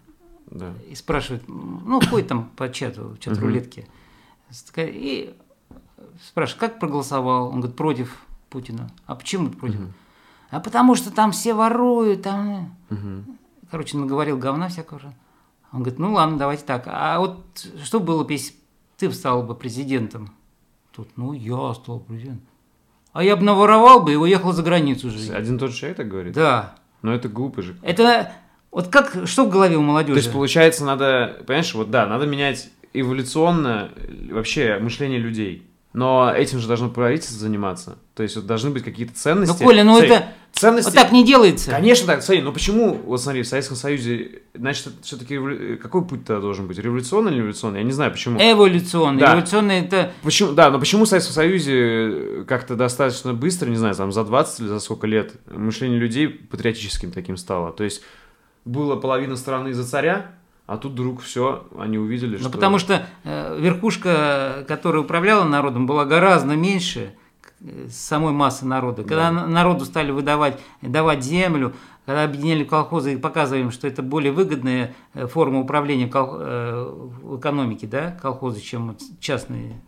S1: да.
S2: и спрашивает, ну, ходит там по чату, чат рулетки, и спрашивает, как проголосовал? Он говорит, против Путина. А почему против? А потому что там все воруют, там...
S1: Мгм.
S2: Короче, наговорил говна всякого же. Он говорит, ну ладно, давайте так. А вот что было бы, если ты стал бы президентом? Тут, ну, я стал президентом. А я бы наворовал бы и уехал за границу жить.
S1: Один тот же человек так говорит?
S2: Да.
S1: Но это глупо же.
S2: Это вот как, что в голове у
S1: То
S2: молодежи?
S1: есть, получается, надо, понимаешь, вот да, надо менять эволюционно вообще мышление людей. Но этим же должно правительство заниматься. То есть вот должны быть какие-то ценности.
S2: Ну, Коля, ну
S1: Смотри,
S2: это
S1: ценности...
S2: вот так не делается.
S1: Конечно так, смотри, но почему, вот смотри, в Советском Союзе, значит, все-таки какой путь тогда должен быть? Революционный или революционный? Я не знаю, почему.
S2: Эволюционный.
S1: Да.
S2: Эволюционный это
S1: Почему, да, но почему в Советском Союзе как-то достаточно быстро, не знаю, там за 20 или за сколько лет мышление людей патриотическим таким стало? То есть было половина страны за царя, а тут вдруг все, они увидели, что...
S2: Ну, потому что э, верхушка, которая управляла народом, была гораздо меньше э, самой массы народа. Когда на- народу стали выдавать, давать землю, когда объединяли колхозы и показывали им, что это более выгодная э, форма управления кол- э, в экономике, да, колхозы, чем частные,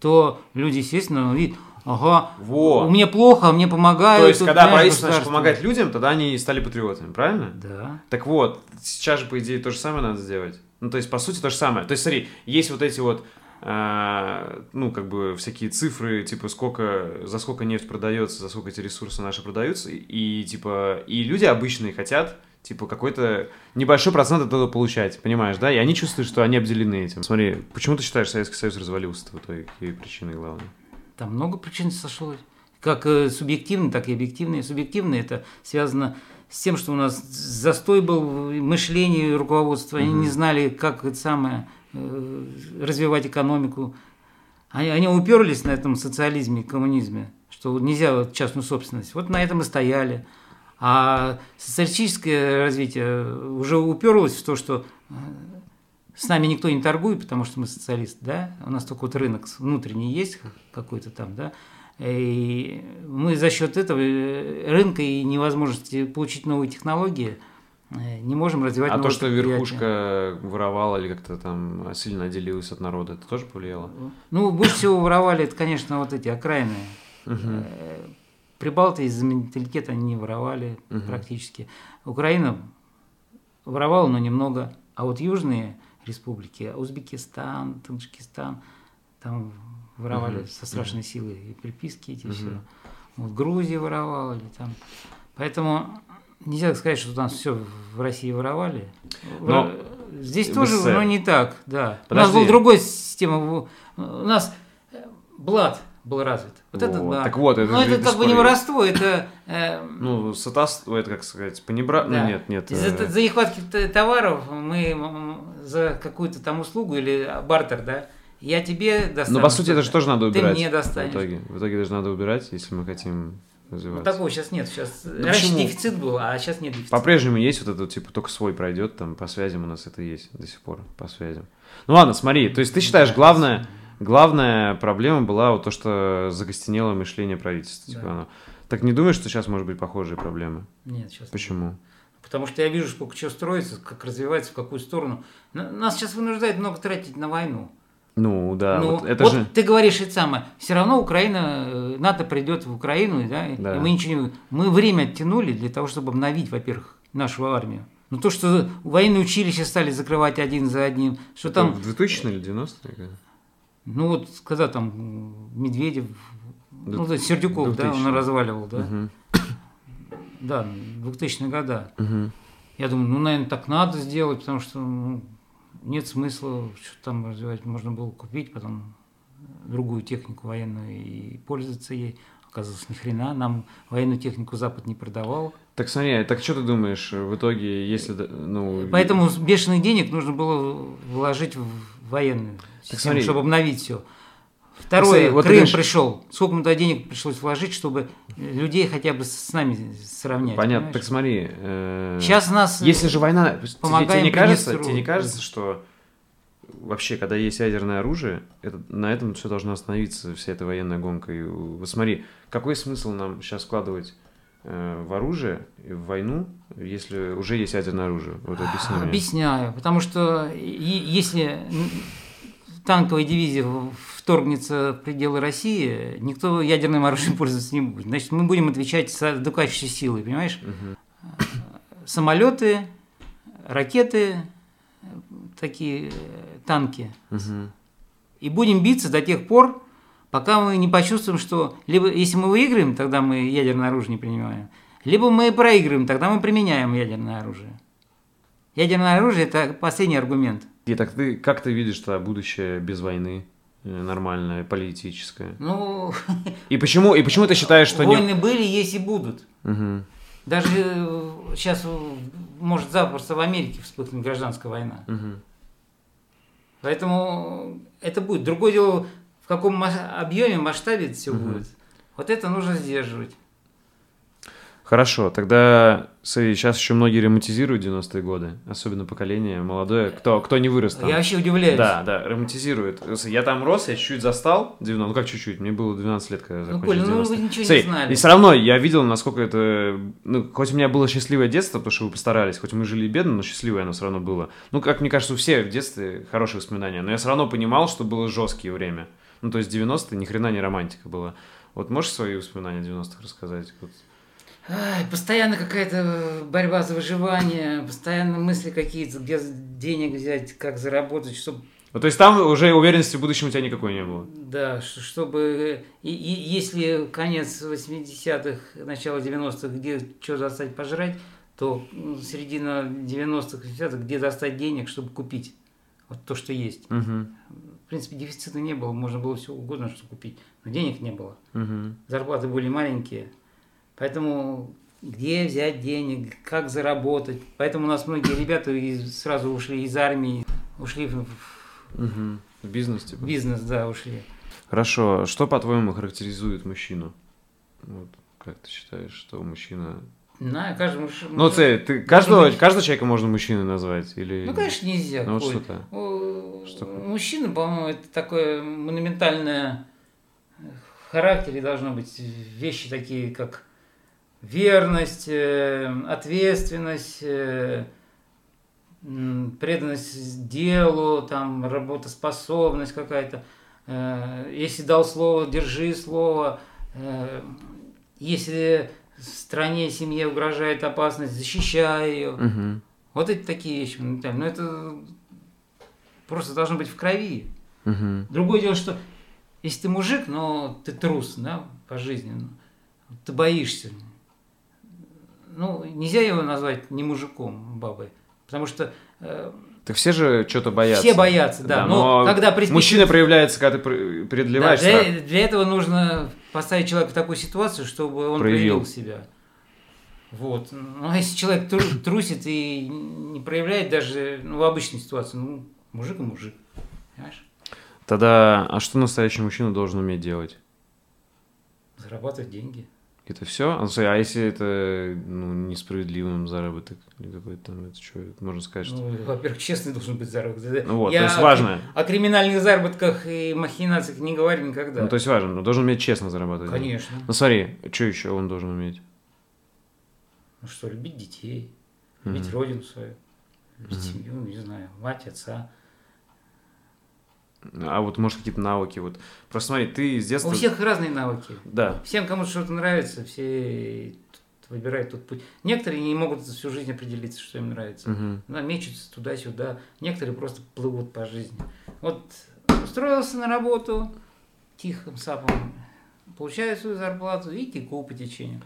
S2: то люди, естественно, видят, ага,
S1: Во.
S2: мне плохо, мне помогают.
S1: То есть,
S2: тут,
S1: когда правительство начало
S2: государство».
S1: помогать людям, тогда они стали патриотами, правильно?
S2: Да.
S1: Так вот, сейчас же, по идее, то же самое надо сделать. Ну, то есть, по сути, то же самое. То есть, смотри, есть вот эти вот, а, ну, как бы, всякие цифры, типа, сколько, за сколько нефть продается, за сколько эти ресурсы наши продаются, и, и, типа, и люди обычные хотят, типа, какой-то небольшой процент от этого получать, понимаешь, да? И они чувствуют, что они обделены этим. Смотри, почему ты считаешь, Советский Союз развалился в итоге? Какие причины главные?
S2: Там много причин сошлось. Как э, субъективные, так и объективные. Субъективные это связано с тем, что у нас застой был в мышлении руководства. Они не знали, как это самое э, развивать экономику. Они, они уперлись на этом социализме, коммунизме, что нельзя частную собственность. Вот на этом и стояли. А социалистическое развитие уже уперлось в то, что э, с нами никто не торгует, потому что мы социалисты, да, у нас только вот рынок внутренний есть какой-то там, да, и мы за счет этого э, рынка и невозможности получить новые технологии э, не можем развивать
S1: А то, что верхушка воровала или как-то там сильно отделилась от народа, это тоже повлияло?
S2: Ну, больше всего воровали, это, конечно, вот эти окраинные.
S1: Мгм.
S2: Э, Прибалты из-за менталитета они не воровали практически. Украина воровала, но немного. А вот южные республики, Узбекистан, Таджикистан, там воровали
S1: Мгм.
S2: со страшной силой и приписки эти
S1: Мгм.
S2: все. Вот Грузия воровала или там. Поэтому нельзя сказать, что у нас все в России воровали.
S1: Но
S2: Здесь
S1: в
S2: тоже, но не так, да. У
S1: Подожди.
S2: нас была другая система. У нас э, блат был развит. Вот это
S1: Вот.
S2: да.
S1: Так вот, это
S2: Но
S1: же
S2: это как бы не воровство, это э,
S1: Ну, сатаство, это как сказать, понебра...
S2: Да.
S1: Ну, нет, нет.
S2: за,
S1: э,
S2: за нехватки товаров мы за какую-то там услугу или бартер, да, я тебе достану.
S1: Ну, по сути, это же тоже надо
S2: Ты
S1: убирать.
S2: мне достанешь.
S1: В итоге. В итоге даже надо убирать, если мы хотим
S2: Ну,
S1: развиваться.
S2: такого сейчас нет. Сейчас
S1: Да
S2: раньше
S1: почему?
S2: дефицит был, а сейчас нет дефицита.
S1: По-прежнему есть вот это, типа, только свой пройдет, там, по связям у нас это есть до сих пор, по связям. Ну ладно, смотри, то есть ты считаешь, главное, главная проблема была вот то, что закостенело мышление правительства. Типа,
S2: Да.
S1: оно. Так не думаешь, что сейчас может быть похожие проблемы?
S2: Нет, сейчас.
S1: Почему?
S2: Потому что я вижу, сколько чего строится, как развивается, в какую сторону. Нас сейчас вынуждают много тратить на войну.
S1: Ну, да,
S2: Ну,
S1: вот это
S2: вот
S1: же...
S2: ты говоришь это самое. Все равно Украина, э, НАТО придет в Украину, да,
S1: Да.
S2: и мы ничего не... Мы время оттянули для того, чтобы обновить, во-первых, нашу армию. Но то, что военные училища стали закрывать один за одним, что там,
S1: в 2000 или 90-е?
S2: Ну вот, когда там Медведев,
S1: Да,
S2: ну, да, Сердюков, да,
S1: 2000.
S2: он разваливал, да,
S1: Мгм.
S2: да, 2000-е года.
S1: Мгм.
S2: Я думаю, ну, наверное, так надо сделать, потому что ну, нет смысла что там развивать. Можно было купить потом другую технику военную и пользоваться ей. Оказывается, ни хрена. Нам военную технику Запад не продавал.
S1: Так смотри, так что ты думаешь, в итоге, если, да, ну...
S2: Поэтому бешеных денег нужно было вложить в военную систему,
S1: смотри.
S2: чтобы обновить все. Второе,
S1: смотри, вот
S2: Крым
S1: говоришь-
S2: пришел. Сколько туда денег пришлось вложить, чтобы людей хотя бы с нами сравнять.
S1: Понятно,
S2: понимаешь?
S1: так смотри... э,
S2: Сейчас нас...
S1: Если же война... тебе- тебе, не кажется, тебе не кажется, что вообще, когда есть ядерное оружие, это, на этом все должно остановиться, вся эта военная гонка. И, вот смотри, какой смысл нам сейчас вкладывать э, в оружие, в войну, если уже есть ядерное оружие? Вот объясни мне.
S2: Объясняю. Потому что если танковая дивизия вторгнется в пределы России, никто ядерным оружием пользоваться не будет. Значит, мы будем отвечать с адекватной силой, понимаешь?
S1: Мгм.
S2: Самолеты, ракеты, э, такие э, танки.
S1: Мгм.
S2: И будем биться до тех пор, пока мы не почувствуем, что либо если мы выиграем, тогда мы ядерное оружие не принимаем, либо мы проигрываем, тогда мы применяем ядерное оружие. Ядерное оружие – это последний аргумент.
S1: И так ты, как ты видишь тогда будущее без войны? э, Нормальное, политическое.
S2: Ну,
S1: И почему, и почему ты считаешь, что не...
S2: войны были, есть и будут.
S1: Мгм.
S2: Даже сейчас может запросто в Америке вспыхнуть гражданская война.
S1: Мгм.
S2: Поэтому это будет. Другое дело, в каком объеме, масштабе это все
S1: Мгм.
S2: будет. Вот это нужно сдерживать.
S1: Хорошо, тогда смотри, сейчас еще многие ремонтизируют 90-е годы, особенно поколение молодое, кто, кто не вырос там.
S2: Я вообще удивляюсь.
S1: Да, да, романтизирует. Я там рос, я чуть-чуть застал 90, ну как чуть-чуть, мне было 12 лет, когда я
S2: Ну,
S1: закончил
S2: Коля, ну
S1: 90-е.
S2: вы ничего
S1: Смотри,
S2: не знали.
S1: И все равно я видел, насколько это... Ну, хоть у меня было счастливое детство, потому что вы постарались, хоть мы жили бедно, но счастливое оно все равно было. Ну, как мне кажется, у всех в детстве хорошие воспоминания, но я все равно понимал, что было жесткие время. Ну, то есть 90-е ни хрена не романтика была. Вот можешь свои воспоминания 90-х рассказать? Вот.
S2: Ай, постоянно какая-то борьба за выживание, постоянно мысли какие-то, где денег взять, как заработать, чтобы
S1: Ну, то есть там уже уверенности в будущем у тебя никакой не было.
S2: Да, чтобы... И, и если конец 80-х, начало 90-х, где что достать пожрать, то середина 90-х, 80-х, где достать денег, чтобы купить вот то, что есть.
S1: Мгм.
S2: В принципе, дефицита не было, можно было все угодно, что купить, но денег не было.
S1: Мгм.
S2: Зарплаты были маленькие, поэтому где взять денег, как заработать. Поэтому у нас многие ребята сразу ушли из армии, ушли в
S1: Мгм. В бизнес, типа.
S2: бизнес, да, ушли.
S1: Хорошо. Что, по-твоему, характеризует мужчину? Вот, как ты считаешь, что мужчина...
S2: На, каждый муж-
S1: Ну, ты, ты каждого,
S2: быть-
S1: каждого человека можно мужчиной назвать? Или...
S2: Ну, конечно, нельзя.
S1: Ну, вот что-то. Что?
S2: Мужчина, по-моему, это такое монументальное в характере должно быть вещи такие, как верность, э, ответственность, э, преданность делу, там, работоспособность какая-то. Э, Если дал слово, держи слово. Э, Если стране, семье угрожает опасность, защищай ее.
S1: Мгм.
S2: Вот эти такие вещи моментально. Но это просто должно быть в крови.
S1: Мгм.
S2: Другое дело, что если ты мужик, но ты трус, да, по жизни, ну, ты боишься. Ну, нельзя его назвать не мужиком, бабой. Потому что э,
S1: Так все же что-то боятся.
S2: все боятся, да. но, когда приспичит-
S1: Мужчина проявляется, когда ты пр-
S2: Да,
S1: преодолеваешь
S2: для,
S1: страх.
S2: для этого нужно поставить человека в такую ситуацию, чтобы он
S1: Проявил.
S2: проявил, себя. Вот. Ну, а если человек тру- трусит и не проявляет даже ну, в обычной ситуации, ну, мужик и мужик. Понимаешь?
S1: Тогда, а что настоящий мужчина должен уметь делать?
S2: Зарабатывать деньги.
S1: Это все? А, слушай, а если это ну, несправедливым заработок или какой-то там, это что, можно сказать, что...
S2: Ну, во-первых, честный должен быть заработок.
S1: Ну вот,
S2: Я
S1: то есть
S2: о-
S1: важно.
S2: О криминальных заработках и махинациях не говорю никогда.
S1: Ну, то есть важно, но должен уметь честно зарабатывать.
S2: Конечно.
S1: Ну смотри, что еще он должен уметь?
S2: Ну что, любить детей, любить
S1: Мгм.
S2: родину свою, любить
S1: Мгм.
S2: семью, не знаю, мать, отца.
S1: А вот, может, какие-то навыки, вот. Просто смотри, ты с детства...
S2: У всех разные навыки.
S1: Да.
S2: Всем кому-то что-то нравится, все выбирают тот путь. Некоторые не могут всю жизнь определиться, что им нравится. Да, мечутся туда-сюда. Некоторые просто плывут по жизни. Вот устроился на работу тихим сапом, получаю свою зарплату и теку по течению.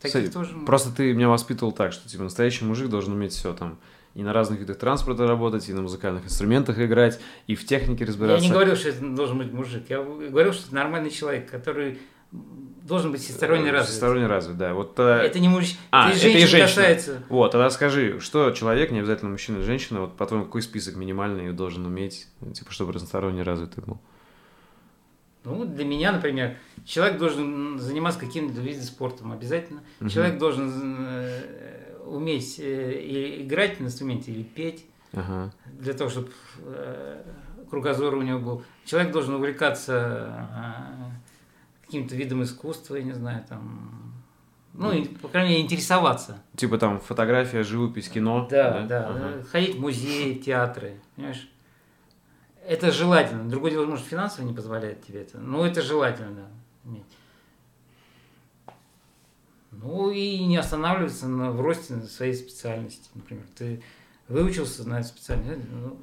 S2: Таких
S1: Кстати,
S2: тоже.
S1: Просто ты меня воспитывал так, что типа настоящий мужик должен уметь все там. И на разных видах транспорта работать, и на музыкальных инструментах играть, и в технике
S2: Я
S1: разбираться.
S2: не говорил, что это должен быть мужик. Я говорил, что это нормальный человек, который должен быть всесторонне
S1: Э,
S2: развит.
S1: Всесторонне развит, да. Вот тогда-
S2: Это не мужчина.
S1: А,
S2: это
S1: это и
S2: женщин
S1: женщина.
S2: касается.
S1: Вот, тогда скажи, что человек, не обязательно мужчина или женщина, вот по-твоему, какой список минимальный должен уметь, типа, чтобы разносторонне развитый был?
S2: Ну, для меня, например, человек должен заниматься каким-то видом спортом обязательно.
S1: Мгм.
S2: Человек должен э, уметь э, и играть на инструменте или петь,
S1: Ага.
S2: для того, чтобы кругозор у него был. Человек должен увлекаться э, каким-то видом искусства, я не знаю, там... Ну, и, по крайней мере, интересоваться.
S1: Типа там фотография, живопись, кино.
S2: Да, да.
S1: Ага.
S2: э, Ходить в музеи, театры, понимаешь? Это желательно. Другое дело, может, финансово не позволяет тебе это. Но это желательно, да, иметь. Ну и не останавливаться на, в росте своей специальности. Например, ты выучился на специальность, ну,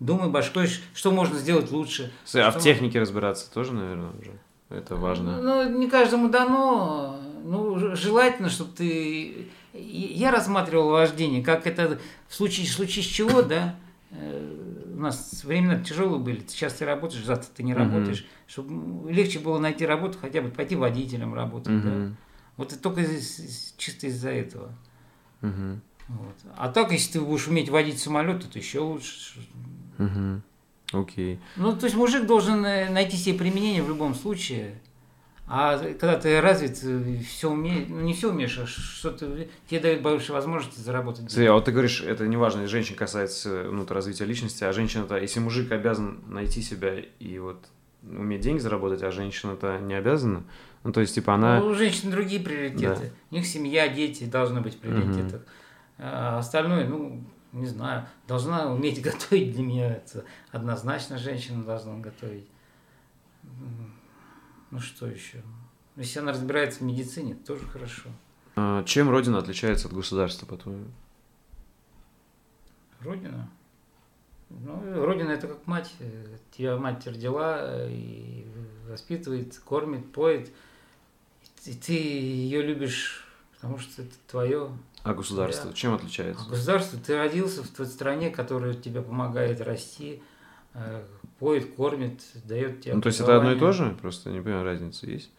S2: думай башкой, что можно сделать лучше.
S1: Слушай, а в технике разбираться тоже, наверное, уже? Это важно.
S2: Ну, не каждому дано. Ну, желательно, чтобы ты... Я рассматривал вождение, как это в случае, в случае с чего, да, э, у нас времена тяжелые были. Сейчас ты работаешь, завтра ты не работаешь. Угу. Чтобы легче было найти работу, хотя бы пойти водителем работать. Угу. Да? Вот и только из, чисто из-за этого.
S1: Угу.
S2: Вот. А так, если ты будешь уметь водить самолет, то еще лучше.
S1: Угу. Окей.
S2: Ну, то есть мужик должен э, найти себе применение в любом случае. А когда ты развит, э, все умеешь, ну не все умеешь, а что-то тебе дает больше возможности заработать.
S1: Смотри, а вот ты говоришь, это не важно, женщин касается ну, развития личности, а женщина-то, если мужик обязан найти себя и вот уметь деньги заработать, а женщина-то не обязана, ну то есть типа она...
S2: Ну, у женщин другие приоритеты, да. у них семья, дети должны быть приоритеты. Угу. А остальное, ну, не знаю, должна уметь готовить для меня, это однозначно женщина должна готовить. Ну что еще? Если она разбирается в медицине, тоже хорошо.
S1: А чем Родина отличается от государства, по-твоему?
S2: Родина? Ну, Родина это как мать. Тебя мать родила и воспитывает, кормит, поет. И ты ее любишь, потому что это твое.
S1: А государство? Твоя. Чем отличается?
S2: А государство, ты родился в той стране, которая тебе помогает расти, э, поет, кормит, дает тебе
S1: Ну, то есть это одно и то же? Просто не понимаю, разница есть?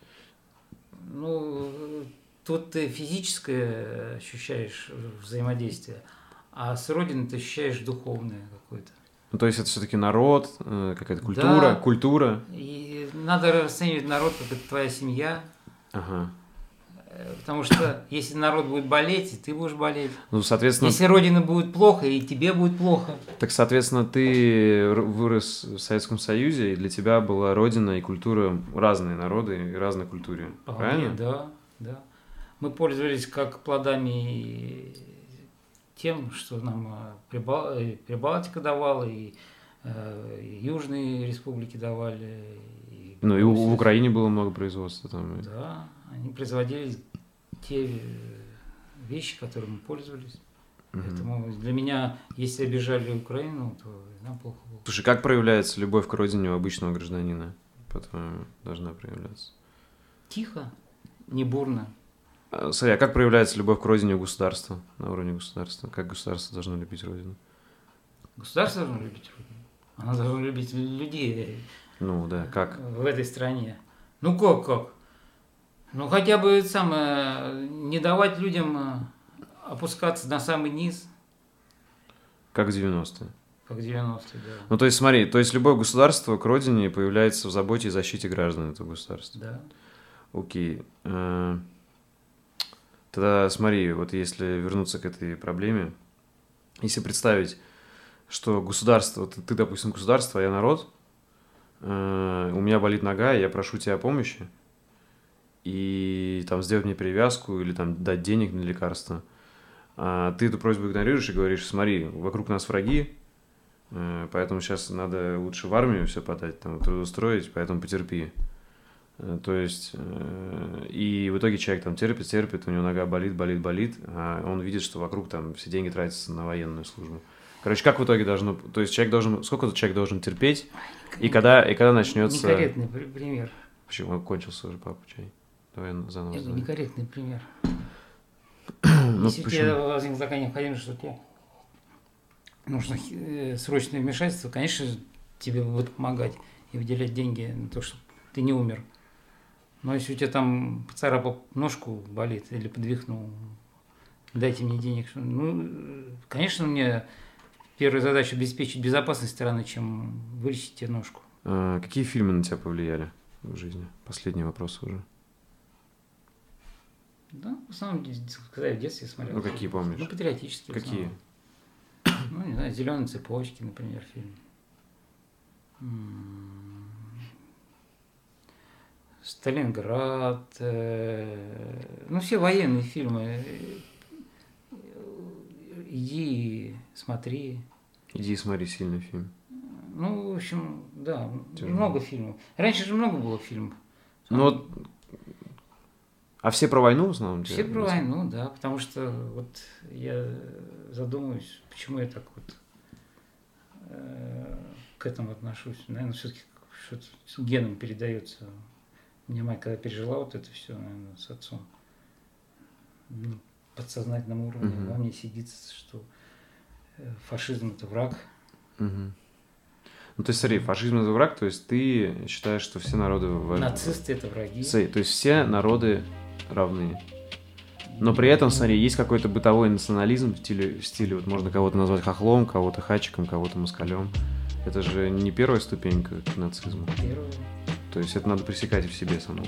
S2: Ну, тут ты физическое ощущаешь взаимодействие, а с Родиной ты ощущаешь духовное какое-то.
S1: Ну, то есть это все-таки народ, э, какая-то культура, да, культура.
S2: И надо расценивать народ как это твоя семья.
S1: Ага.
S2: Потому что если народ будет болеть, и ты будешь болеть.
S1: Ну, соответственно...
S2: Если Родина будет плохо, и тебе будет плохо.
S1: Так, соответственно, ты вырос в Советском Союзе, и для тебя была Родина и культура разные народы и разной культуре. Вполне, правильно?
S2: Да, да. Мы пользовались как плодами тем, что нам э, Прибал... Э, Прибалтика давала, и, э, и Южные республики давали.
S1: Ну и в Украине было много производства там.
S2: Да, они производили те вещи, которыми мы пользовались. Угу. Поэтому для меня, если обижали Украину, то нам плохо было.
S1: Слушай, как проявляется любовь к родине у обычного гражданина? По-твоему, должна проявляться?
S2: Тихо, не бурно.
S1: А, смотри, а как проявляется любовь к родине у государства, на уровне государства? Как государство должно любить родину?
S2: Государство должно любить родину. Оно должно любить людей.
S1: Ну да, как?
S2: В этой стране. Ну как, как? Ну, хотя бы самое, не давать людям э, опускаться на самый низ.
S1: Как в 90-е.
S2: Как в 90-е, да.
S1: Ну, то есть, смотри, то есть любое государство к родине появляется в заботе и защите граждан этого государства.
S2: Да.
S1: Окей. Э, тогда смотри, вот если вернуться к этой проблеме, если представить, что государство, ты, ты допустим, государство, а я народ, э, у меня болит нога, я прошу тебя о помощи, и там сделать мне перевязку или там дать денег на лекарства. А ты эту просьбу игнорируешь и говоришь, смотри, вокруг нас враги, э, поэтому сейчас надо лучше в армию все подать, там, трудоустроить, поэтому потерпи. Э, то есть, и в итоге человек там терпит, терпит, у него нога болит, болит, болит, а он видит, что вокруг там все деньги тратятся на военную службу. Короче, как в итоге должно, то есть человек должен, сколько человек должен терпеть, и когда, и когда начнется...
S2: Некорректный пример.
S1: Почему? Кончился уже папа чай. Давай заново.
S2: Это некорректный пример. ну, Если почему? тебе возникла такая необходимость, что тебе нужно э, срочное вмешательство, конечно, тебе будут помогать и выделять деньги на то, чтобы ты не умер. Но если у тебя там поцарапал ножку, болит или подвихнул, дайте мне денег. Ну, конечно, мне первая задача обеспечить безопасность страны, чем вылечить тебе ножку.
S1: А, какие фильмы на тебя повлияли в жизни? Последний вопрос уже.
S2: Да, в основном, когда я в детстве смотрел.
S1: Ну, какие помнишь?
S2: Ну, патриотические.
S1: Какие?
S2: Ну, не знаю, «Зеленые цепочки», например, фильм. Сталинград, э, ну, все военные фильмы. Иди, смотри.
S1: Иди смотри сильный фильм.
S2: Ну, в общем, да, Тяжело. много фильмов. Раньше же много было фильмов.
S1: Ну, вот а все про войну в основном?
S2: Все про войну, да, потому что вот я задумываюсь, почему я так вот э, к этому отношусь. Наверное, все-таки что-то с геном передается. Мне мать, когда пережила вот это все, наверное, с отцом, ну, подсознательном уровне угу. во мне сидит, что фашизм это враг
S1: Угу. Ну, то есть, смотри, фашизм это враг, то есть ты считаешь, что все народы...
S2: Нацисты это враги.
S1: То есть все народы равны. Но при этом, смотри, есть какой-то бытовой национализм в стиле, в стиле вот можно кого-то назвать хохлом, кого-то хачиком, кого-то москалем. Это же не первая ступенька к нацизму.
S2: Первое.
S1: То есть это надо пресекать в себе самому.